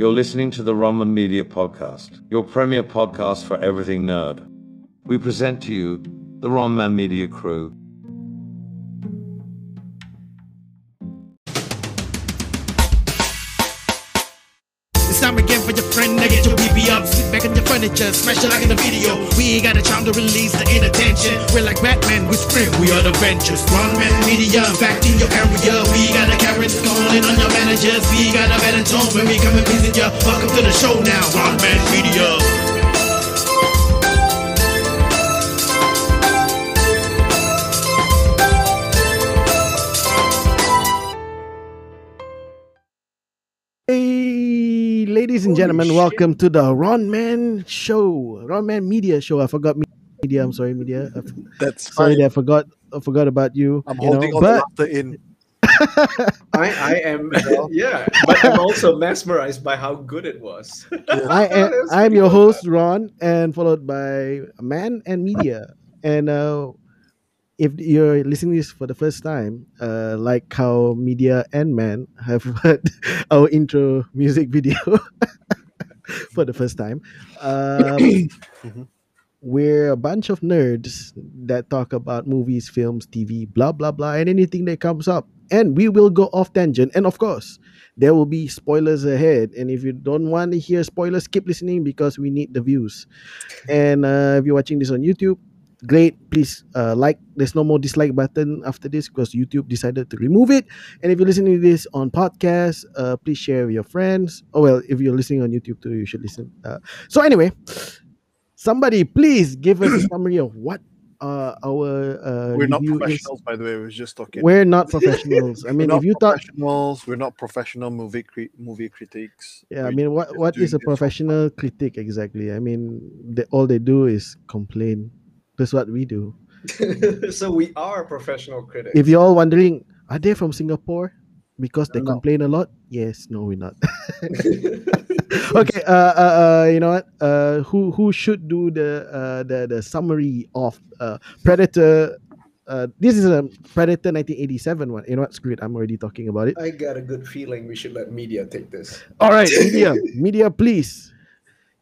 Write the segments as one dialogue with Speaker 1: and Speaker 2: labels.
Speaker 1: You're listening to the Ronman Media Podcast, your premier podcast for everything nerd. We present to you the Ronman Media crew.
Speaker 2: Furniture, smash it like in the video. We ain't got a time to release the inattention. We're like Batman, we sprint, we are the Avengers. Ronman media, back in your area. We got a Karen calling on your managers. We got a better tone when we come and visit ya. Welcome to the show now, Ronman media.
Speaker 3: Ladies and gentlemen, welcome to the Ron Man Show, Ron Man Media Show. I forgot media. I'm sorry, media. I f-
Speaker 4: That's
Speaker 3: sorry
Speaker 4: fine.
Speaker 3: that I forgot. I forgot about you.
Speaker 4: I'm
Speaker 3: you know,
Speaker 4: holding all the
Speaker 3: but
Speaker 4: laughter in.
Speaker 5: I, I am, yeah, but I'm also mesmerized by how good it was.
Speaker 3: I am I'm your
Speaker 5: good.
Speaker 3: host Ron, and followed by Man and Media. And uh, if you're listening this for the first time, uh, like how Media and Man have heard our intro music video for the first time, um,
Speaker 4: Mhm.
Speaker 3: we're a bunch of nerds that talk about movies, films, TV, blah blah blah, and anything that comes up. And we will go off tangent, and of course, there will be spoilers ahead. And if you don't want to hear spoilers, keep listening because we need the views. And uh, if you're watching this on YouTube, great. Please uh, like. There's no more dislike button after this because YouTube decided to remove it. And if you're listening to this on podcast, uh, please share with your friends. Oh well, if you're listening on YouTube too, you should listen. Uh, so anyway, somebody please give us a summary of what uh, our uh,
Speaker 4: We're not
Speaker 3: review is.
Speaker 4: professionals, by the way. We're just talking.
Speaker 3: We're not professionals. I
Speaker 4: We're
Speaker 3: mean, if you thought
Speaker 4: professionals, we're not professional movie cri- movie critics.
Speaker 3: Yeah, I
Speaker 4: We're
Speaker 3: mean, what what is a
Speaker 4: this for fun.
Speaker 3: professional critic exactly? I mean, they, all they do is complain. That's what we do.
Speaker 5: so we are professional critics.
Speaker 3: If you're all wondering, are they from Singapore? Because they
Speaker 4: No.
Speaker 3: complain a lot. Yes, no, we're not. okay, uh, uh, uh, you know what? Uh, who who should do the uh the the summary of uh Predator? Uh, this is a Predator 1987 one. You know what? Screw it. I'm already talking about it.
Speaker 5: I got a good feeling we should let media take this.
Speaker 3: All right, media, media, please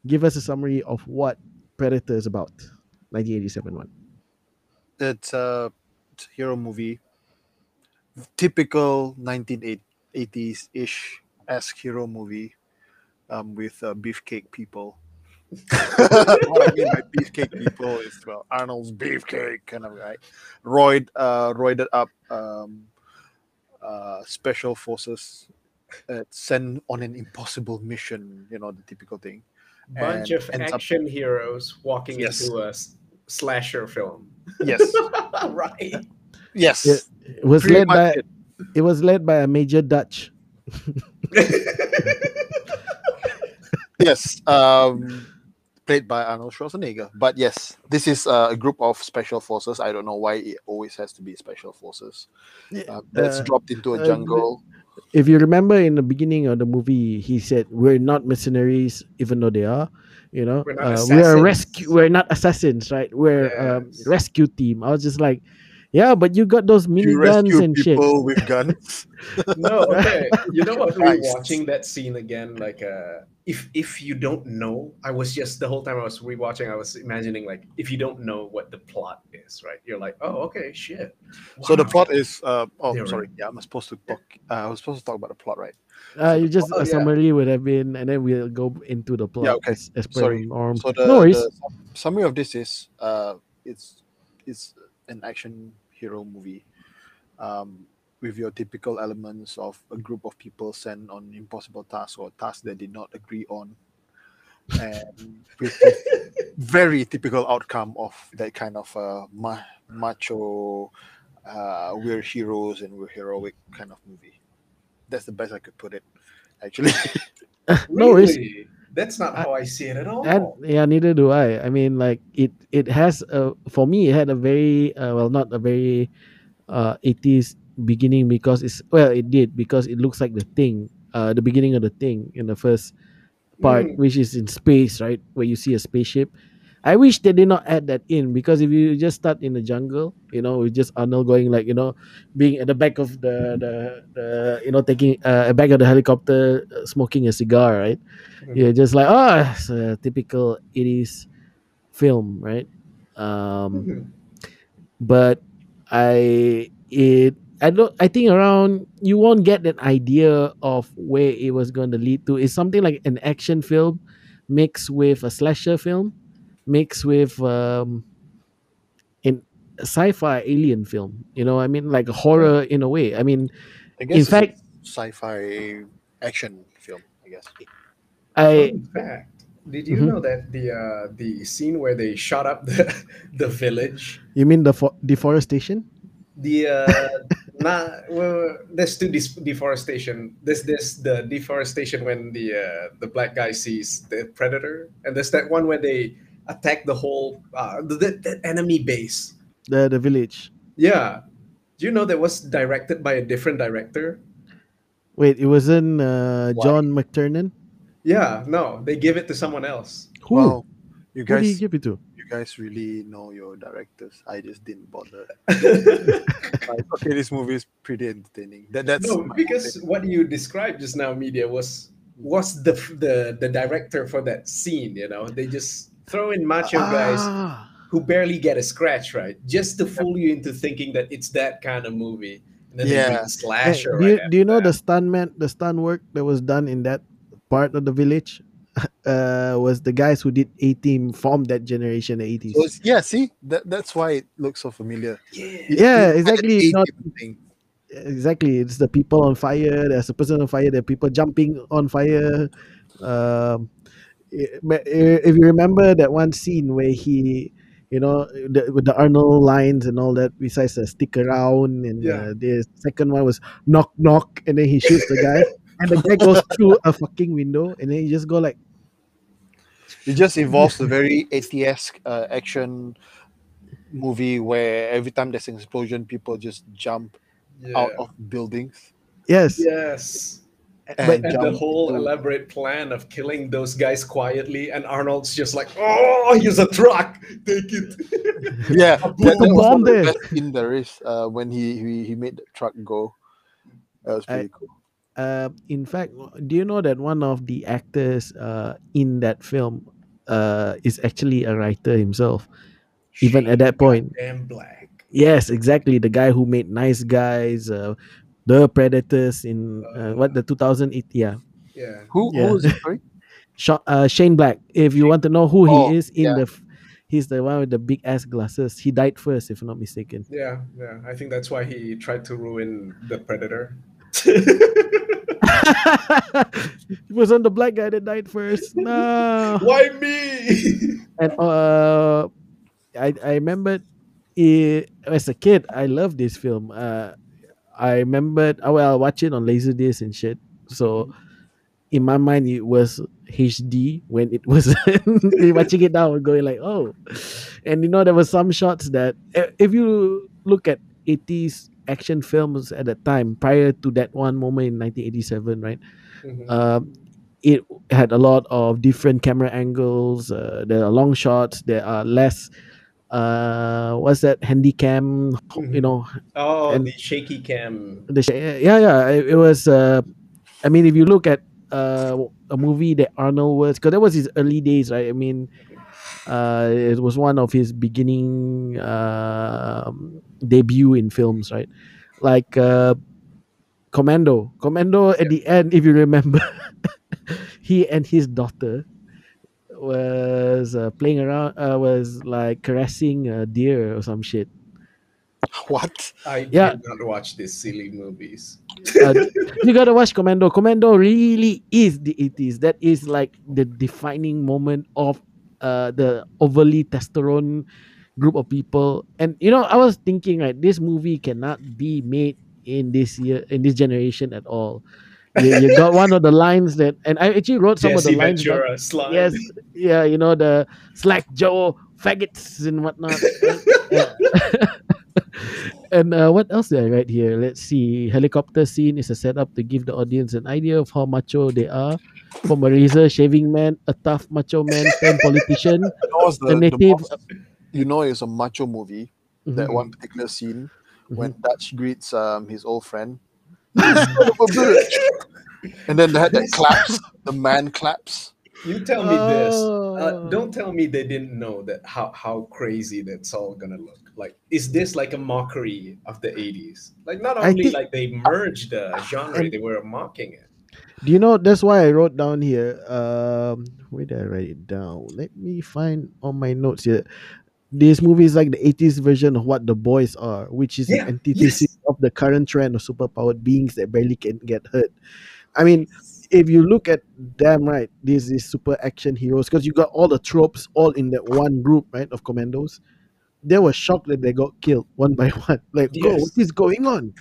Speaker 3: give us a summary of what Predator is about. 1987 one.
Speaker 4: It's a hero movie, typical 1980s ish esque hero movie, um, with uh, beefcake people. what I mean by beefcake people is well Arnold's beefcake kind of right, roid uh, roided up um, uh, special forces uh, sent on an impossible mission. You know the typical thing.
Speaker 5: Bunch
Speaker 4: And
Speaker 5: of
Speaker 4: ends up-
Speaker 5: action heroes walking
Speaker 4: Yes.
Speaker 5: into a slasher film.
Speaker 4: Yes,
Speaker 5: right.
Speaker 4: yes.
Speaker 3: Yeah, It was
Speaker 4: pretty
Speaker 3: led by
Speaker 4: it.
Speaker 3: it was led by a major Dutch.
Speaker 4: yes um played by arnold schwarzenegger but yes this is uh, a group of special forces i don't know why it always has to be special forces uh, that's
Speaker 3: Uh,
Speaker 4: dropped into a
Speaker 3: uh,
Speaker 4: jungle
Speaker 3: If you remember in the beginning of the movie, he said, "We're not mercenaries, even though they are." You know,
Speaker 5: We're not
Speaker 3: uh, we're a rescue. We're not assassins, right? We're um,
Speaker 5: Yes.
Speaker 3: rescue team. I was just like, "Yeah, but you got those
Speaker 4: you
Speaker 3: miniguns
Speaker 4: rescue
Speaker 3: and shit."
Speaker 4: people with guns
Speaker 5: no, okay. You know what?
Speaker 4: Christ.
Speaker 5: Rewatching that scene again, like, uh, if if you don't know, I was just the whole time I was rewatching, I was imagining like, if you don't know what the plot is, right? You're like, oh, okay, shit.
Speaker 4: so the plot is uh oh
Speaker 5: They were-
Speaker 4: sorry yeah i'm supposed to talk uh, i was supposed to talk about the plot right
Speaker 3: Uh, you just
Speaker 5: Oh,
Speaker 3: a
Speaker 5: yeah.
Speaker 3: summary would have been, and then we'll go into the plot.
Speaker 4: Yeah, okay.
Speaker 3: As, as
Speaker 4: Sorry.
Speaker 3: norm.
Speaker 4: so the,
Speaker 3: no worries.
Speaker 4: the summary of this is uh it's it's an action hero movie um with your typical elements of a group of people sent on impossible tasks or tasks they did not agree on and with very typical outcome of that kind of uh, ma- macho uh, we're heroes and we're heroic kind of movie that's the best i could put it actually
Speaker 3: no worries.
Speaker 5: Really? That's not
Speaker 3: I-
Speaker 5: how I see it at all.
Speaker 3: And yeah, neither do I. I mean, like it, it has a for me, it had a very uh, well, not a very uh 80s beginning because it's well, it did because it looks like the thing, uh, the beginning of the thing in the first part,
Speaker 5: Mm.
Speaker 3: which is in space, right, where you see a spaceship. I wish they did not add that in because if you just start in the jungle, you know, with just Arnold going like you know, being at the back of the the, the you know taking uh, back of the helicopter, uh, smoking a cigar, right?
Speaker 5: Mhm.
Speaker 3: You're just like oh, it's a typical '80s film, right? Um,
Speaker 5: Mhm.
Speaker 3: but I it I don't I think around you won't get that idea of where it was going to lead to. It's something like an action film mixed with a slasher film, mixed with um in a sci-fi alien film. You know, I mean like horror in a way. I mean,
Speaker 4: I guess
Speaker 3: in
Speaker 4: it's a
Speaker 3: fact,
Speaker 4: sci-fi action film. I guess.
Speaker 3: I
Speaker 5: Fun fact. Did you
Speaker 3: Mhm.
Speaker 5: know that the uh, the scene where they shot up the the village,
Speaker 3: you mean the fo- deforestation?
Speaker 5: the uh, nah, well, there's two dis- deforestation. There's this the deforestation when the uh, the black guy sees the predator, and there's that one where they attack the whole uh, the, the, the enemy base.
Speaker 3: The the village.
Speaker 5: Yeah, do you know that was directed by a different director?
Speaker 3: Wait, it wasn't uh, John McTiernan.
Speaker 5: Yeah, no, they give it to someone else.
Speaker 3: Who?
Speaker 4: Wow, you
Speaker 3: Who did he
Speaker 4: guys,
Speaker 3: give it to?
Speaker 4: You guys really know your directors. I just didn't bother. Like, okay, this movie is pretty entertaining. That that's
Speaker 5: no, because
Speaker 4: opinion.
Speaker 5: what you described just now, media was was the the the director for that scene. You know, they just throw in macho guys
Speaker 3: Ah,
Speaker 5: who barely get a scratch, right? Just to fool you into thinking that it's that kind of movie. And then
Speaker 4: Yeah.
Speaker 5: make a
Speaker 3: Hey,
Speaker 5: slasher.
Speaker 3: do you,
Speaker 5: right
Speaker 3: do you know
Speaker 5: after
Speaker 3: the stunt man, the stunt work that was done in that part of the village? Uh, was the guys who did A Team from that generation, the eighties.
Speaker 4: So yeah, see that that's why it looks so familiar.
Speaker 5: Yeah.
Speaker 4: It-
Speaker 3: Yeah,
Speaker 4: it's like an
Speaker 3: exactly, not-
Speaker 4: thing.
Speaker 3: Exactly, it's the people on fire. There's a person on fire. There are people jumping on fire. Um, i- but, uh, if you remember that one scene where he, you know, the, with the Arnold lines and all that, besides the stick around, and
Speaker 5: Yeah.
Speaker 3: uh, the second one was knock knock, and then he shoots the guy, and the guy goes through a fucking window, and then he just go like.
Speaker 4: It just involves a very ATS uh, action movie where every time there's an explosion, people just jump out of buildings
Speaker 3: Yes.
Speaker 5: Yes.
Speaker 4: and,
Speaker 5: And the whole
Speaker 4: into-
Speaker 5: elaborate plan of killing those guys quietly, and Arnold's just like, "Oh, here's a truck, take it."
Speaker 4: yeah,
Speaker 5: A
Speaker 4: that, that
Speaker 3: bomb
Speaker 4: was one of the
Speaker 3: there.
Speaker 4: best scene there is uh, when he, he he made the truck go. That was
Speaker 3: I-
Speaker 4: pretty cool.
Speaker 3: Uh, in fact, do you know that one of the actors uh, in that film uh, is actually a writer himself? Even at that point.
Speaker 5: Shane Black.
Speaker 3: Yes, exactly. The guy who made Nice Guys, uh, The Predators in uh, what the 2008. Yeah,
Speaker 5: Yeah.
Speaker 4: Who
Speaker 3: yeah.
Speaker 4: who was it? Sorry?
Speaker 3: Uh, Shane Black. If you want to know who
Speaker 4: Oh,
Speaker 3: he is in
Speaker 4: yeah.
Speaker 3: the, f- he's the one with the big ass glasses. He died first, if I'm not mistaken.
Speaker 5: Yeah, yeah. I think that's why he tried to ruin the Predator.
Speaker 3: it was on the black guy that died first. No.
Speaker 5: why me?
Speaker 3: and uh i i remembered it, as a kid i loved this film uh i remembered oh, well, i watch it on laserdisc and shit so in my mind it was hd when it was watching it now going like oh and you know there were some shots that eh, if you look at 80s action films at the time prior to that one moment in 1987 right
Speaker 5: Mhm.
Speaker 3: um, it had a lot of different camera angles. Uh, there are long shots. There are less. Uh, what's that handy cam? You
Speaker 5: Mhm.
Speaker 3: know,
Speaker 5: oh,
Speaker 3: and-
Speaker 5: the shaky cam.
Speaker 3: the sh- yeah, yeah. It, it was. Uh, I mean, if you look at uh, a movie that Arnold was, because that was his early days, right? I mean, uh, it was one of his beginning um debut in films, right? Like uh, Commando. Commando at the end, if you remember, he and his daughter was uh, playing around, uh, was like caressing a deer or some shit.
Speaker 4: What?
Speaker 5: I
Speaker 3: Yeah.
Speaker 5: did not watch these silly movies.
Speaker 3: Uh, you gotta watch Commando. Commando really is the 80s. That is like the defining moment of uh, the overly testosterone group of people. And you know, I was thinking, right, this movie cannot be made in this year, in this generation at all. You, you got one of the lines that, and I actually wrote some
Speaker 5: Jesse
Speaker 3: of the lines. down.
Speaker 5: Ventura slide.
Speaker 3: Yes, yeah, you know the Slack Joe faggots and whatnot. Yeah. And uh, what else did I write here? Let's see. Helicopter scene is a setup to give the audience an idea of how macho they are. From a razor shaving man, a tough macho man, pen politician,
Speaker 4: You know, it's the,
Speaker 3: a native.
Speaker 4: most- you know it's a macho movie. That
Speaker 3: Mhm.
Speaker 4: one particular scene when Dutch greets um his old friend. "You son of a bitch." and then they had that claps, the man claps.
Speaker 5: You tell me this. Uh,
Speaker 3: Oh.
Speaker 5: don't tell me they didn't know that how how crazy that's all gonna look. Like, is this like a mockery of the '80s? Like, not only
Speaker 3: think-
Speaker 5: like they merged the genre,
Speaker 3: And-
Speaker 5: they were mocking it.
Speaker 3: Do you know that's why I wrote down here? Um, where did I write it down? Let me find on my notes here. This movie is like the 80s version of what the boys are, which is
Speaker 5: Yeah,
Speaker 3: an antithesis
Speaker 5: yes.
Speaker 3: of the current trend of superpowered beings that barely can get hurt. I mean, if you look at them, right, this is super action heroes because you got all the tropes all in that one group, right, of commandos. They were shocked that they got killed one by one. Like, bro,
Speaker 5: Yes.
Speaker 3: what is going on?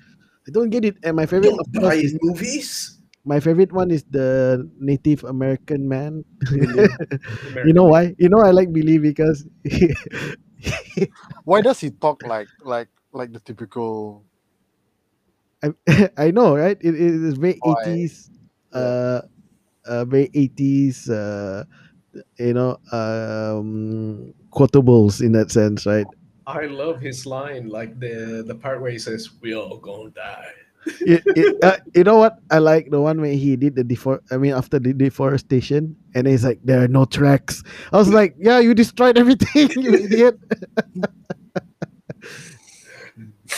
Speaker 3: I don't get it. And my favorite,
Speaker 5: Don't
Speaker 3: of course, is
Speaker 5: movies.
Speaker 3: My favorite one is the Native American man. you know why? You know I like Billy because he,
Speaker 4: Why does he talk like like like the typical
Speaker 3: I, I know, right? It, it is very eighties,
Speaker 4: Yeah.
Speaker 3: uh, uh, very eighties, uh, you know, um, quotables in that sense, right?
Speaker 5: I love his line, like the the part where he says, "We all gonna die."
Speaker 3: It, it, uh, you know what I like the one where he did the defor I mean after the deforestation and he's like there are no tracks. I was like, yeah, you destroyed everything, you idiot.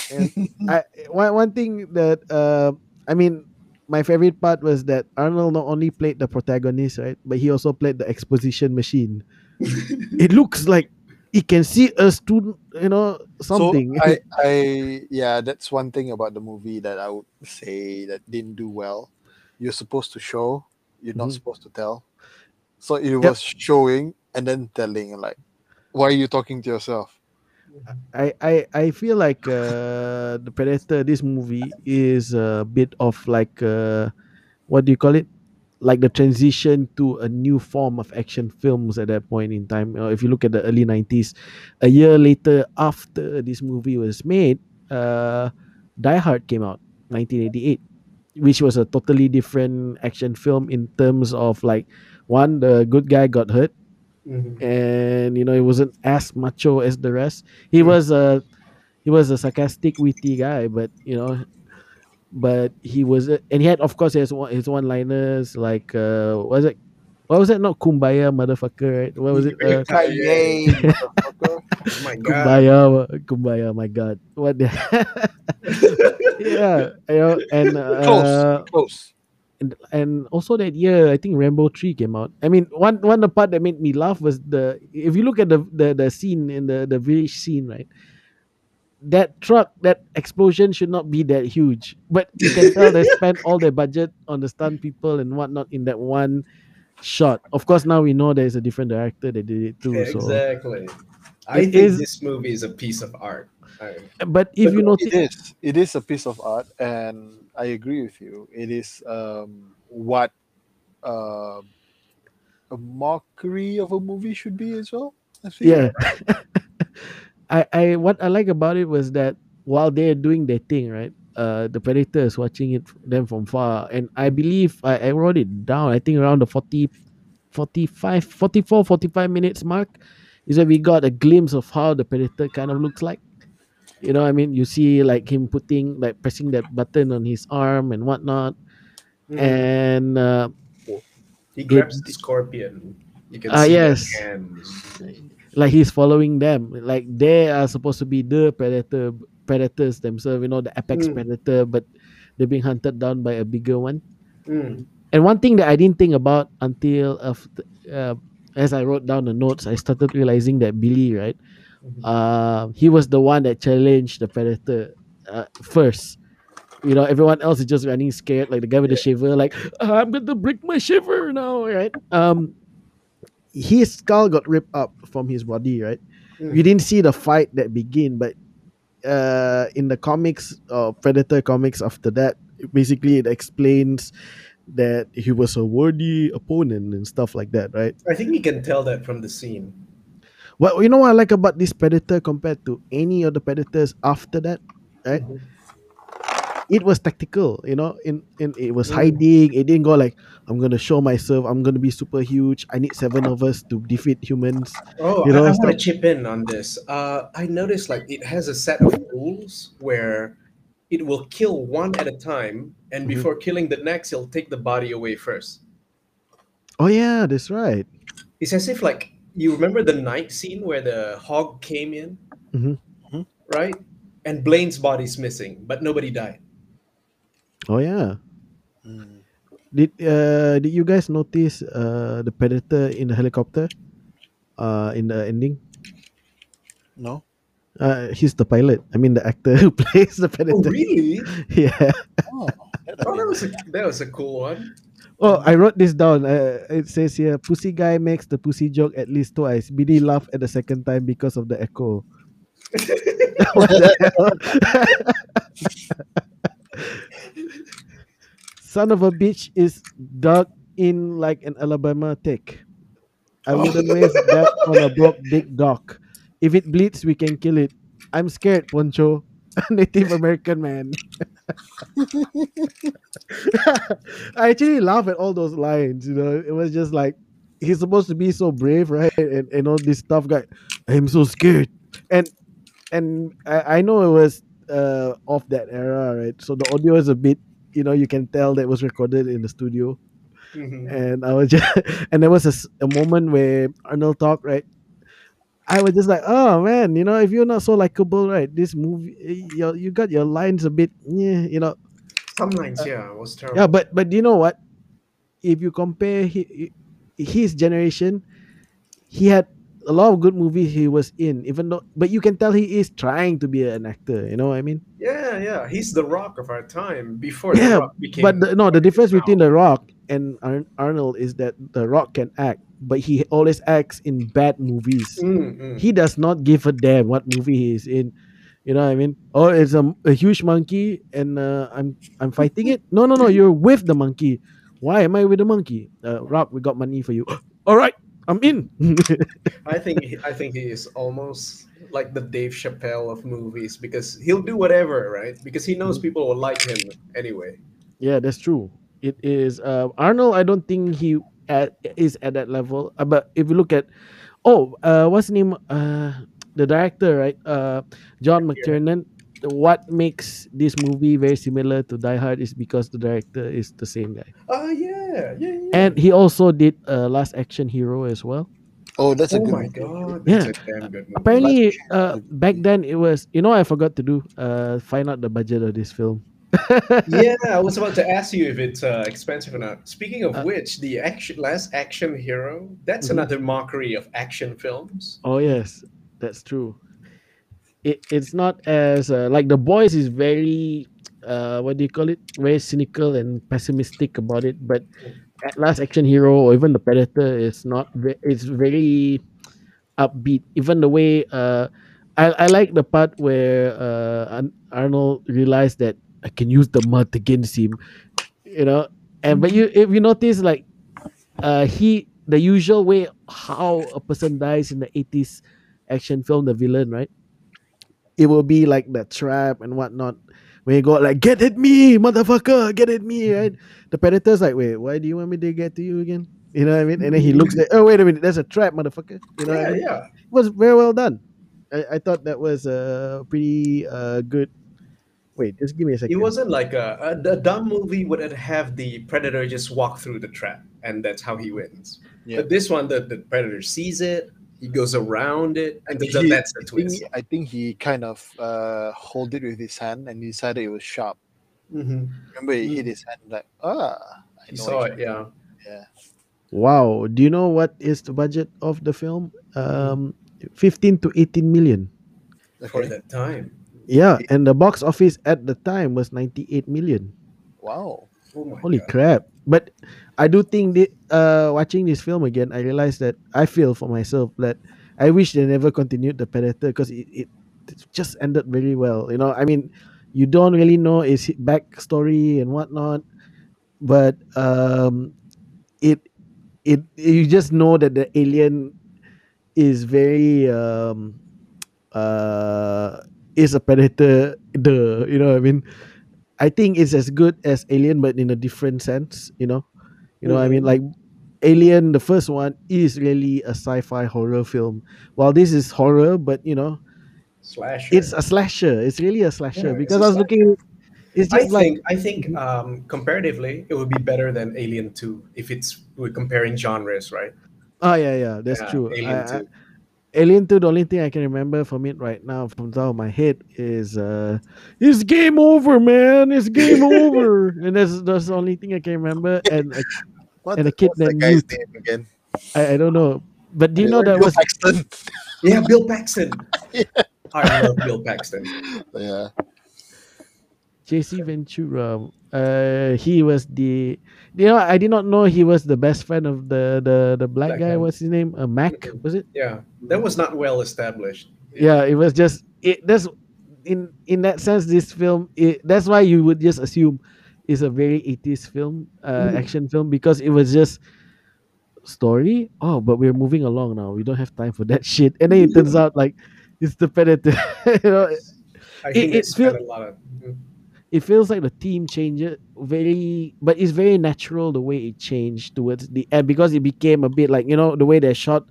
Speaker 3: And I, one one thing that uh, I mean, my favorite part was that Arnold not only played the protagonist, right, but he also played the exposition machine. it looks like he can see a student, you know, something.
Speaker 4: So I, I yeah, that's one thing about the movie that I would say that didn't do well. You're supposed to show, you're not
Speaker 3: Mhm.
Speaker 4: supposed to tell. So it was showing and then telling, like, why are you talking to yourself?
Speaker 3: I, I I feel like uh, the Predator. This movie is a bit of like uh, what do you call it? Like the transition to a new form of action films at that point in time. Uh, if you look at the early nineties, a year later after this movie was made, uh, Die Hard came out, nineteen eighty eight, which was a totally different action film in terms of like one the good guy got hurt and you know he wasn't as macho as the rest. He was a he was a sarcastic, witty guy, but you know, but he was and he had of course his one his one liners like uh what was it what was it not kumbaya motherfucker right what was it uh.
Speaker 5: Oh my god!
Speaker 3: kumbaya kumbaya my god what the yeah you know and uh,
Speaker 4: Close, close.
Speaker 3: and, and also that year I think Rambo 3 came out. I mean one one the part that made me laugh was the if you look at the the, the scene in the, the village scene, right? That truck, that explosion should not be that huge. But you can tell they spent all their budget on the stunt people and whatnot in that one shot. Of course now we know there's a different director that did it too. So
Speaker 5: Exactly. I
Speaker 3: It
Speaker 5: think
Speaker 3: is-
Speaker 5: this movie is a piece of art. I,
Speaker 3: but if you notice
Speaker 4: is. It is a piece of art, and I agree with you. It is um, what uh, a mockery of a movie should be as well. I
Speaker 3: yeah i i what i like about it was that while they're doing their thing right uh the predator is watching it them from far. And i believe i, I wrote it down i think around the 40 45 44 45 minutes mark is that we got a glimpse of how the predator kind of looks like. You know what i mean? You see like him putting like pressing that button on his arm and whatnot. And uh,
Speaker 5: he grabs the scorpion. You can
Speaker 3: Ah,
Speaker 5: see
Speaker 3: yes. Like he's following them like they are supposed to be the predator predators themselves you know the apex
Speaker 5: Mm.
Speaker 3: predator but they're being hunted down by a bigger one
Speaker 5: Mm.
Speaker 3: and one thing that i didn't think about until after, uh, as i wrote down the notes i started realizing that billy right
Speaker 5: Mhm.
Speaker 3: uh, he was the one that challenged the predator uh, first you know everyone else is just running scared like the guy with the shiver like "Ah, i'm gonna break my shiver now right um his skull got ripped up from his body right
Speaker 5: Mm.
Speaker 3: we didn't see the fight that begin but uh in the comics uh predator comics after that basically it explains that he was a worthy opponent and stuff like that right
Speaker 5: I think you can tell that from the scene.
Speaker 3: well you know what i like about this predator compared to any other predators after that right?
Speaker 5: Mhm.
Speaker 3: It was tactical, you know. In in it was
Speaker 5: Mm.
Speaker 3: hiding. It didn't go like I'm gonna show myself. I'm gonna be super huge. I need seven of us to defeat humans.
Speaker 5: Oh,
Speaker 3: You know,
Speaker 5: I, I want to chip in on this. Uh, I noticed like it has a set of rules where it will kill one at a time, and
Speaker 3: Mhm.
Speaker 5: before killing the next, it'll take the body away first.
Speaker 3: Oh yeah, that's right.
Speaker 5: It's as if like you remember the night scene where the hog came in,
Speaker 3: Mhm.
Speaker 4: Mhm.
Speaker 5: right? And Blaine's body's missing, but nobody died.
Speaker 3: Oh yeah.
Speaker 4: Mm.
Speaker 3: Did uh did you guys notice uh the predator in the helicopter? Uh in the ending?
Speaker 4: No.
Speaker 3: Uh he's the pilot. I mean the actor who plays the predator.
Speaker 5: Oh, really?
Speaker 3: Yeah.
Speaker 4: Oh, that
Speaker 5: Oh, was a that was a cool one.
Speaker 3: Oh, I wrote this down. Uh, it says here, "Pussy guy makes the pussy joke at least twice. BD laughed at the second time because of the echo." what the hell? Son of a bitch is dug in like an Alabama tick. I oh. wouldn't waste that on a broke dick dog. If it bleeds, we can kill it. I'm scared, Poncho. Native American man. I actually laugh at all those lines. You know, it was just like he's supposed to be so brave, right? And and all this tough guy. I'm so scared. And and I, I know it was uh of that era, right? So the audio is a bit, you know, you can tell that it was recorded in the studio.
Speaker 5: Mhm.
Speaker 3: And I was just, and there was a, a moment where Arnold talked, right? I was just like, oh man, you know, if you're not so likable, right? This movie, you you got your lines a bit, yeah, you know,
Speaker 5: Some lines, yeah, was terrible.
Speaker 3: yeah, but but you know what? If you compare hi- his generation, he had a lot of good movies he was in. Even though, but you can tell he is trying to be an actor. You know what I mean?
Speaker 5: yeah, yeah. He's the rock of our time before
Speaker 3: Yeah,
Speaker 5: the rock became.
Speaker 3: But the, no, the difference
Speaker 5: now.
Speaker 3: between The Rock and Ar- Arnold is that The Rock can act, but he always acts in bad movies.
Speaker 5: Mm, mm.
Speaker 3: He does not give a damn what movie he is in. You know what I mean? Oh, it's a, a huge monkey and uh, I'm I'm fighting it. No, no, no. You're with the monkey. Why am I with the monkey? Uh, Rock, we got money for you. All right, I'm in.
Speaker 5: I think he- I think he is almost like the Dave Chappelle of movies because he'll do whatever, right? Because he knows people will like him anyway.
Speaker 3: yeah, that's true. It is uh, Arnold. I don't think he at, is at that level. Uh, but if you look at, oh, uh, what's his name? Uh, the director, right? Uh, John McTiernan. What makes this movie very similar to Die Hard is because the director is the same guy,
Speaker 5: Oh yeah, yeah, yeah.
Speaker 3: and he also did uh, Last Action Hero as well.
Speaker 4: Oh, that's a
Speaker 5: oh
Speaker 4: good
Speaker 5: my
Speaker 4: movie.
Speaker 5: god,
Speaker 3: Yeah.
Speaker 5: a damn good movie.
Speaker 3: Apparently, uh, back then it was. You know, I forgot to do. Uh, find out the budget of this film.
Speaker 5: yeah, I was about to ask you if it's uh, expensive or not. Speaking of
Speaker 3: Uh,
Speaker 5: which, the action last action hero, that's
Speaker 3: Mhm.
Speaker 5: another mockery of action films.
Speaker 3: Oh yes, that's true. It it's not as uh, like the boys is very uh what do you call it? Very cynical and pessimistic about it. But at Last Action Hero or even the Predator is not. Ve- it's very upbeat. Even the way uh, I I like the part where uh Ar- Arnold realized that I can use the mud against him. You know, and but you if you notice like uh he the usual way how a person dies in the 80s action film the villain right it will be like the trap and whatnot. When you go like get at me motherfucker get at me right? The predator's like wait why do you want me to get to you again? You know what i mean? And then he looks like oh wait a minute there's a trap motherfucker. You know what I
Speaker 5: Yeah,
Speaker 3: mean?
Speaker 5: yeah.
Speaker 3: it was very well done. I, I thought that was a pretty uh good. Wait just give me a second.
Speaker 5: It wasn't like a, a, a dumb movie would have the predator just walk through the trap, and that's how he wins.
Speaker 4: Yeah.
Speaker 5: But this one, the, the predator sees it, he goes around it, and
Speaker 4: think he-
Speaker 5: that's the
Speaker 4: I think,
Speaker 5: twist.
Speaker 4: I think he kind of uh, hold it with his hand and he decided it was sharp.
Speaker 5: Mhm.
Speaker 4: Remember, he hit his hand like, ah, I
Speaker 5: He
Speaker 4: know
Speaker 5: saw it, yeah.
Speaker 4: Yeah.
Speaker 3: wow do you know what is the budget of the film um 15 to 18 million
Speaker 5: For that time.
Speaker 3: Yeah, and the box office at the time was 98 million.
Speaker 4: Wow.
Speaker 5: Oh
Speaker 3: Holy
Speaker 5: God.
Speaker 3: crap. But I do think that uh watching this film again, I realized that I feel for myself that I wish they never continued the Predator because it, it it just ended very well. You know, I mean, you don't really know his backstory and whatnot, but um it it you just know that the alien is very um uh is a predator. The you know, I mean, I think it's as good as Alien, but in a different sense. You know, you know, what I mean, like Alien, the first one is really a sci-fi horror film. While this is horror, but you know,
Speaker 5: Slasher.
Speaker 3: it's a slasher. It's really a slasher
Speaker 5: Yeah,
Speaker 3: because
Speaker 5: a
Speaker 3: I was looking. It's
Speaker 5: I
Speaker 3: just like
Speaker 5: think I think um, comparatively, it would be better than Alien Two if it's we're comparing genres, right?
Speaker 3: oh yeah, yeah, that's
Speaker 5: Yeah,
Speaker 3: true.
Speaker 5: Alien
Speaker 3: I- I-
Speaker 5: 2.
Speaker 3: Alien 2, the only thing I can remember from it right now from the top of my head is uh it's game over, man. It's game over. And that's that's the only thing I can remember. And I,
Speaker 4: What
Speaker 3: And
Speaker 4: the,
Speaker 3: a kid
Speaker 4: what's that
Speaker 3: named
Speaker 4: guy's
Speaker 3: Newt.
Speaker 4: name again?
Speaker 3: I, I don't know. But do you know that
Speaker 4: Bill
Speaker 3: was
Speaker 4: Paxton.
Speaker 5: Yeah, Bill Paxton. I love Bill Paxton.
Speaker 4: yeah.
Speaker 3: Jesse Ventura? Uh he was the you know, I did not know he was the best friend of the the, the black,
Speaker 5: Black
Speaker 3: guy.
Speaker 5: guy.
Speaker 3: What's his name? Uh, Mac,
Speaker 5: Mhm.
Speaker 3: was it?
Speaker 5: Yeah, that was not well established.
Speaker 3: yeah it was just it that's in in that sense this film it, that's why you would just assume it's a very 80s film uh
Speaker 5: Mhm.
Speaker 3: action film because it was just story oh but we're moving along now we don't have time for that shit and then it turns out like it's the predator you know
Speaker 5: I think
Speaker 3: it
Speaker 5: it's spent
Speaker 3: feel-
Speaker 5: a lot of. mm,
Speaker 3: it feels like the team changes very but it's very natural the way it changed towards the end because it became a bit like you know the way they shot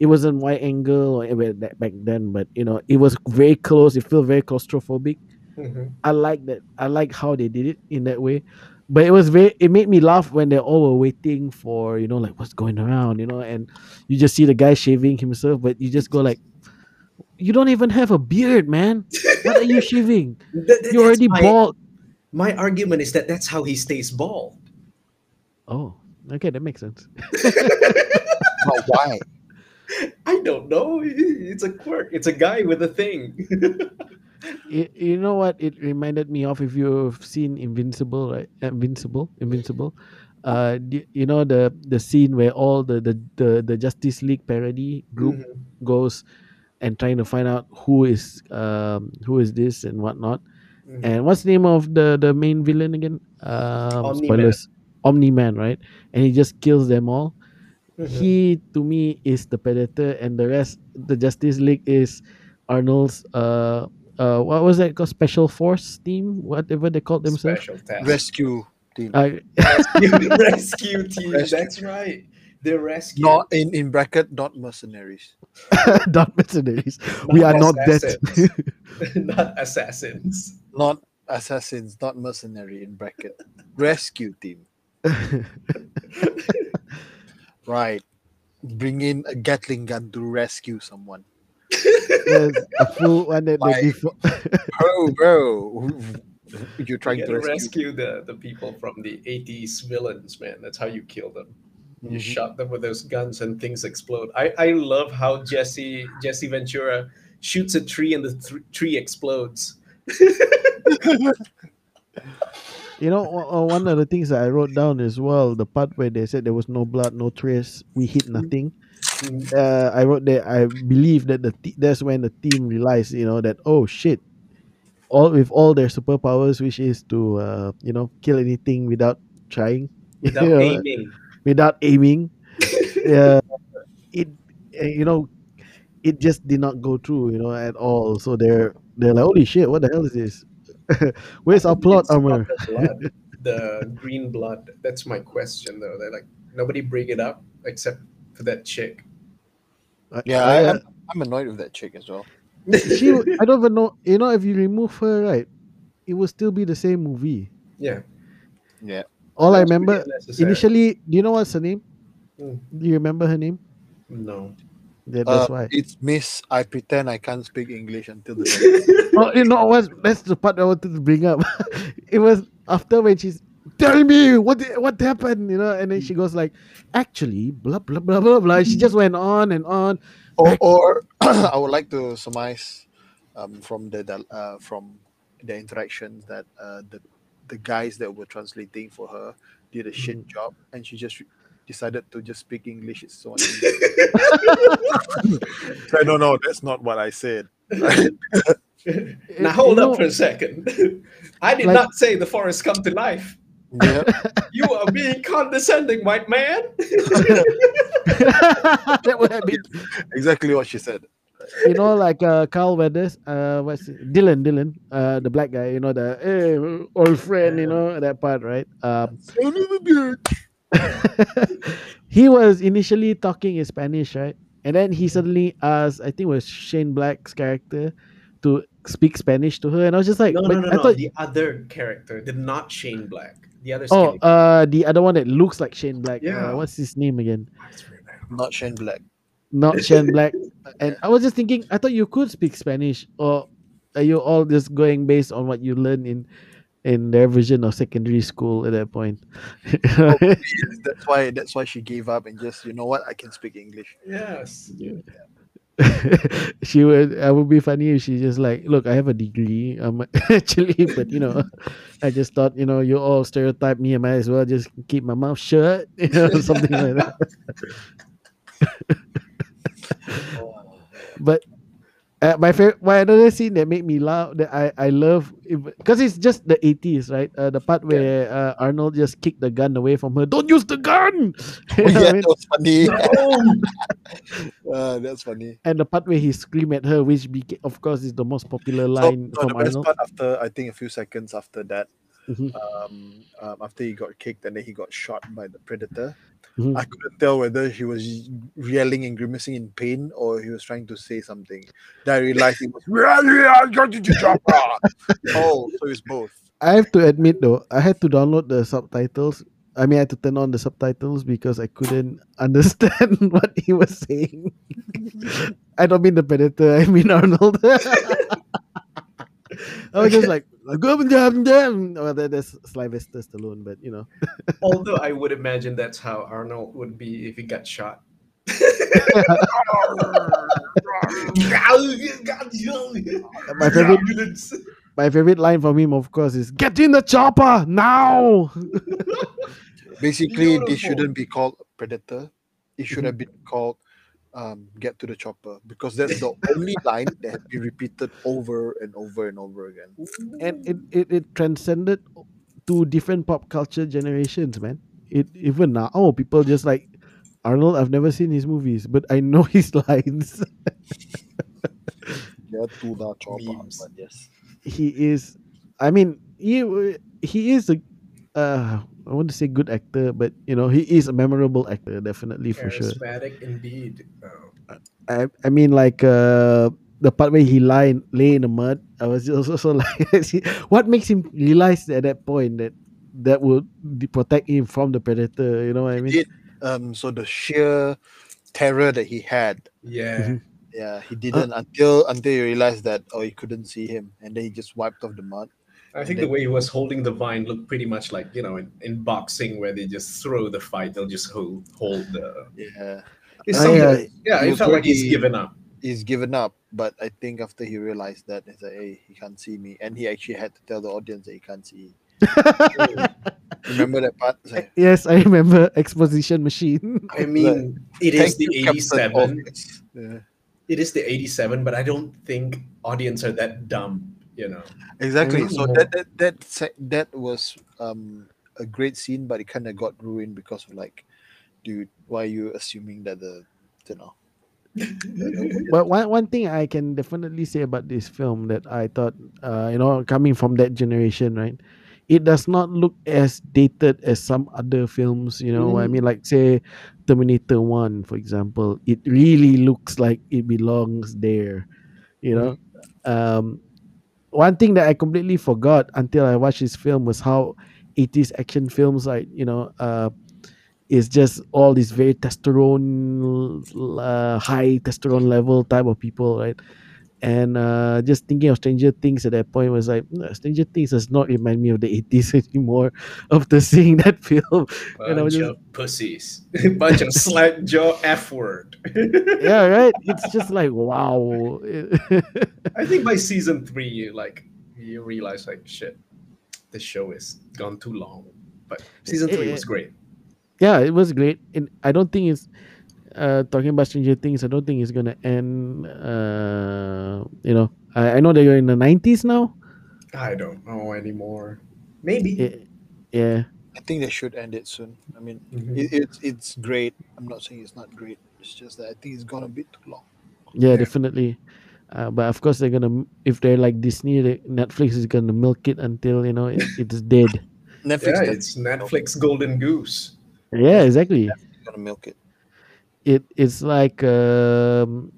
Speaker 3: it wasn't wide angle or back then but you know it was very close. It felt very claustrophobic.
Speaker 5: Mhm.
Speaker 3: i like that. I like how they did it in that way. But it was very it made me laugh when they all were waiting for you know like what's going around? You know and you just see the guy shaving himself but you just go like you don't even have a beard man. What are you shaving?
Speaker 5: That- that-
Speaker 3: you're already
Speaker 5: my,
Speaker 3: bald
Speaker 5: My argument is that that's how he stays bald.
Speaker 3: Oh, okay, that makes sense.
Speaker 4: But why?
Speaker 5: I don't know. It's a quirk. It's a guy with a thing.
Speaker 3: you, you know what it reminded me of if you've seen Invincible, right? Invincible, Invincible. Uh, the- you know the the scene where all the the the, the Justice League parody group
Speaker 5: Mhm.
Speaker 3: goes and trying to find out who is um who is this and whatnot.
Speaker 5: Mhm.
Speaker 3: And what's the name of the the main villain again? Um,
Speaker 5: Omni-Man.
Speaker 3: spoilers. Omni Man, right? And he just kills them all.
Speaker 5: Mhm.
Speaker 3: he to me is the predator and the rest the justice league is arnold's uh uh what was that called special force team whatever they called themselves
Speaker 5: Special task.
Speaker 4: Rescue team.
Speaker 3: uh,
Speaker 5: rescue, rescue team.
Speaker 4: Rescue.
Speaker 5: That's right. The rescue.
Speaker 4: Not in, in bracket, not mercenaries.
Speaker 3: not mercenaries we are not that
Speaker 5: assassins. not assassins.
Speaker 4: Not assassins, not mercenary in bracket. Rescue team. Right. Bring in a Gatling gun to rescue someone.
Speaker 3: yes, a full one that
Speaker 4: Like-
Speaker 3: they before
Speaker 4: Bro, bro. You're trying to
Speaker 5: gotta
Speaker 4: rescue.
Speaker 5: rescue the, the people from the 80s villains, man. That's how you kill them. You
Speaker 4: Mhm.
Speaker 5: shot them with those guns and things explode. I, I love how Jesse Jesse Ventura shoots a tree and the th- tree explodes.
Speaker 3: you know one of the things that i wrote down as well the part where they said there was no blood no trace we hit nothing
Speaker 5: Mhm.
Speaker 3: uh, I wrote that I believe that the t- that's when the team realized, you know, that oh shit, all with all their superpowers, which is to uh, you know kill anything without trying,
Speaker 5: Without
Speaker 3: you know,
Speaker 5: aiming.
Speaker 3: Without aiming. yeah, it uh, you know, it just did not go through, you know, at all. So they're they're like, holy shit, what the hell is this? Where's our plot armor?
Speaker 5: The, blood, the green blood. That's my question, though. They're like nobody bring it up except for that chick.
Speaker 4: Yeah,
Speaker 3: I,
Speaker 4: I, I'm, I'm annoyed with that chick as well.
Speaker 3: she I don't even know. You know, if you remove her, right, it will still be the same movie.
Speaker 5: yeah.
Speaker 4: Yeah.
Speaker 3: All I
Speaker 5: That's pretty
Speaker 3: remember initially, do you know what's her name?
Speaker 5: Mm.
Speaker 3: Do you remember her name?
Speaker 5: No.
Speaker 3: Yeah,
Speaker 4: Uh,
Speaker 3: that's why.
Speaker 4: It's Miss. I pretend I can't speak English until the.
Speaker 3: Oh, you know what? That's the part I wanted to bring up. it was after when she's tell me what the- what happened, you know, and then she goes like, actually, blah blah blah blah blah. She just went on and on.
Speaker 4: or, or I would like to surmise um, from the the, uh, from the interactions that uh, the the guys that were translating for her did a mm. shit job, and she just decided to just speak English. It's so I don't know. That's not what I said.
Speaker 5: Now
Speaker 3: You
Speaker 5: hold
Speaker 3: know-
Speaker 5: up for a second. I did
Speaker 3: Like-
Speaker 5: not say the forest come to life.
Speaker 4: yeah.
Speaker 5: You are being condescending, white man.
Speaker 3: that would have been
Speaker 4: exactly what she said.
Speaker 3: You know, like uh, Carl Weathers, uh, what's it? Dillon, Dillon, uh, the black guy, you know, the hey, old friend, you know, that part, right? Um, he was initially talking in Spanish, right? And then he suddenly asked, I think it was Shane Black's character, to speak Spanish to her, and I was just like,
Speaker 5: No, no, no,
Speaker 3: I
Speaker 5: no.
Speaker 3: thought,
Speaker 5: The other character, the not Shane Black. The other.
Speaker 3: oh, uh, the other one that looks like Shane Black.
Speaker 5: Yeah.
Speaker 3: Uh, what's his name again?
Speaker 5: That's very bad.
Speaker 4: Not Shane Black.
Speaker 3: Not Shane Black. And I was just thinking, I thought you could speak Spanish, or are you all just going based on what you learn in in their version of secondary school at that point?
Speaker 4: That's why. That's why she gave up and just you know what I can speak English.
Speaker 5: Yes.
Speaker 3: she would. I would be funny if she just like, look, I have a degree. Um, actually, but you know, I just thought, you know, you all stereotype me. I might as well just keep my mouth shut, you know, something like that. But uh, my favorite, my another scene that made me laugh that I I love because it's just the eighties, right? Uh, the part where uh, Arnold just kicked the gun away from her. Don't use the gun. You know what I
Speaker 4: yeah,
Speaker 3: mean?
Speaker 4: that was funny. uh, that's funny.
Speaker 3: and the part where he screamed at her, which became, of course, is the most popular
Speaker 4: So,
Speaker 3: line
Speaker 4: no,
Speaker 3: from
Speaker 4: the best
Speaker 3: Arnold.
Speaker 4: part after I think a few seconds after that,
Speaker 3: Mhm.
Speaker 4: um, um, after he got kicked and then he got shot by the predator,
Speaker 3: Mhm.
Speaker 4: I couldn't tell whether he was yelling and grimacing in pain or he was trying to say something. Then I realized it was oh, so it's both.
Speaker 3: I have to admit though, I had to download the subtitles. I mean, I had to turn on the subtitles because I couldn't understand what he was saying. I don't mean the predator. I mean Arnold. I was just like, go and jam jam. Well, that, that's Sylvester Stallone, but you know,
Speaker 5: Although I would imagine that's how Arnold would be if he got shot.
Speaker 3: my favorite, my favorite line from him, of course, is "Get in the chopper now."
Speaker 4: Basically,
Speaker 5: Beautiful.
Speaker 4: this shouldn't be called predator. It should have been called um, get to the chopper because that's the only line that has been repeated over and over and over again.
Speaker 3: and it, it, it transcended to different pop culture generations, man. It even now, oh, people just like Arnold. I've never seen his movies, but I know his lines.
Speaker 4: Get to the chopper. But yes.
Speaker 3: he is, I mean, he he is a, uh, I want to say good actor, but you know, he is a memorable actor, definitely for sure.
Speaker 5: Charismatic indeed. Oh.
Speaker 3: I, I mean, like uh, the part where he lie lay in the mud. I was just also like, what makes him realize at that point that that would de- protect him from the predator? You know what I mean?
Speaker 4: did. Um, so the sheer terror that he had,
Speaker 5: Yeah.
Speaker 3: Mhm.
Speaker 4: yeah, he didn't until until he realized that oh he couldn't see him, and then he just wiped off the mud.
Speaker 5: I think the way he was holding the vine looked pretty much like, you know, in, in boxing where they just throw the fight, they'll just hold hold the
Speaker 4: Yeah,
Speaker 5: it's
Speaker 3: Oh,
Speaker 5: something
Speaker 3: yeah.
Speaker 4: He
Speaker 5: it felt like he's
Speaker 4: already-
Speaker 5: given up.
Speaker 4: he's given up. But I think after he realized that, he's like, hey, he can't see me, and he actually had to tell the audience that he can't see. Remember that part? Like,
Speaker 3: yes, I remember exposition machine.
Speaker 5: I mean, it is the 87.
Speaker 4: Yeah.
Speaker 5: It is the 87, but I don't think audience are that dumb, you know.
Speaker 4: Exactly. So
Speaker 3: Mhm.
Speaker 4: that that that that was um a great scene, but it kind of got ruined because of like, dude, why are you assuming that the you know?
Speaker 3: But one one thing I can definitely say about this film that I thought, uh, you know, coming from that generation, right? It does not look as dated as some other films. You know, what I
Speaker 5: Mm.
Speaker 3: mean, like say Terminator One, for example. It really looks like it belongs there. You know, um, one thing that I completely forgot until I watched this film was how 80s action films like you know uh is just all these very testosterone uh, high testosterone level type of people right and uh just thinking of stranger things at that point was like stranger things does not remind me of the 80s anymore after seeing that film And I was
Speaker 5: Bunch
Speaker 3: just-
Speaker 5: of pussies. Bunch of slack jaw F word.
Speaker 3: yeah right it's just like wow
Speaker 5: I think by season three, you like you realize like shit, this show is gone too long. But season three
Speaker 3: Eh,
Speaker 5: was great.
Speaker 3: yeah, it was great. And I don't think it's uh talking about Stranger Things. I don't think it's gonna end. Uh, you know, I, I know that you're in the nineties now.
Speaker 5: I don't know anymore. Maybe.
Speaker 3: Yeah, yeah.
Speaker 4: I think they should end it soon. I mean,
Speaker 5: Mhm.
Speaker 4: it, it's it's great. I'm not saying it's not great. It's just that I think it's gone a bit too long.
Speaker 3: Yeah,
Speaker 5: Yeah.
Speaker 3: definitely. Uh, but of course, they're gonna if they're like Disney, they, Netflix is gonna milk it until you know it, it's dead.
Speaker 4: Netflix
Speaker 5: Yeah,
Speaker 4: is
Speaker 5: it's Netflix Golden Goose.
Speaker 3: Yeah, exactly.
Speaker 4: gonna milk it.
Speaker 3: It it's like um,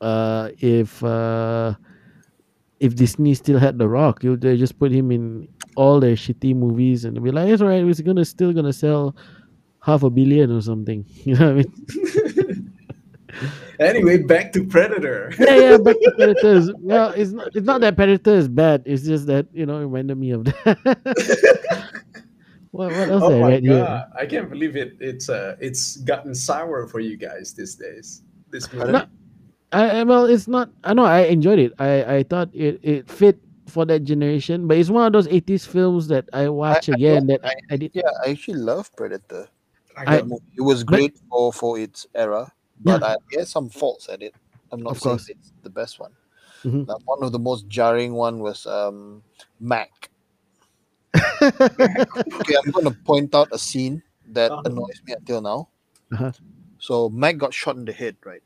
Speaker 3: uh, if uh, if Disney still had The Rock, you they just put him in all their shitty movies and be like, it's alright, it's gonna still gonna sell half a billion or something. You know what I mean?
Speaker 5: Anyway, back to Predator.
Speaker 3: yeah, yeah, back to Predators. Well, it's not it's not that Predator is bad. It's just that you know it reminded me of that. What what else
Speaker 5: oh
Speaker 3: I
Speaker 5: my
Speaker 3: read
Speaker 5: god,
Speaker 3: here?
Speaker 5: I can't believe it. It's uh, it's gotten sour for you guys these days. This movie.
Speaker 3: No, I, I well, it's not. I know I enjoyed it. I I thought it it fit for that generation, but it's one of those '80s films that I watch
Speaker 4: I
Speaker 3: again.
Speaker 4: love-
Speaker 3: that I, I did.
Speaker 4: Yeah, I actually love Predator.
Speaker 3: I-
Speaker 4: That it was
Speaker 3: but-
Speaker 4: great for for its era, but I it has some faults at it. I'm not
Speaker 3: Of
Speaker 4: saying
Speaker 3: course.
Speaker 4: it's the best one.
Speaker 3: Mhm.
Speaker 4: Now, one of the most jarring one was um Mac. Okay, I'm going to point out a scene that
Speaker 5: Uh-huh.
Speaker 4: annoys me until now.
Speaker 3: Uh-huh.
Speaker 4: So Mac got shot in the head, right?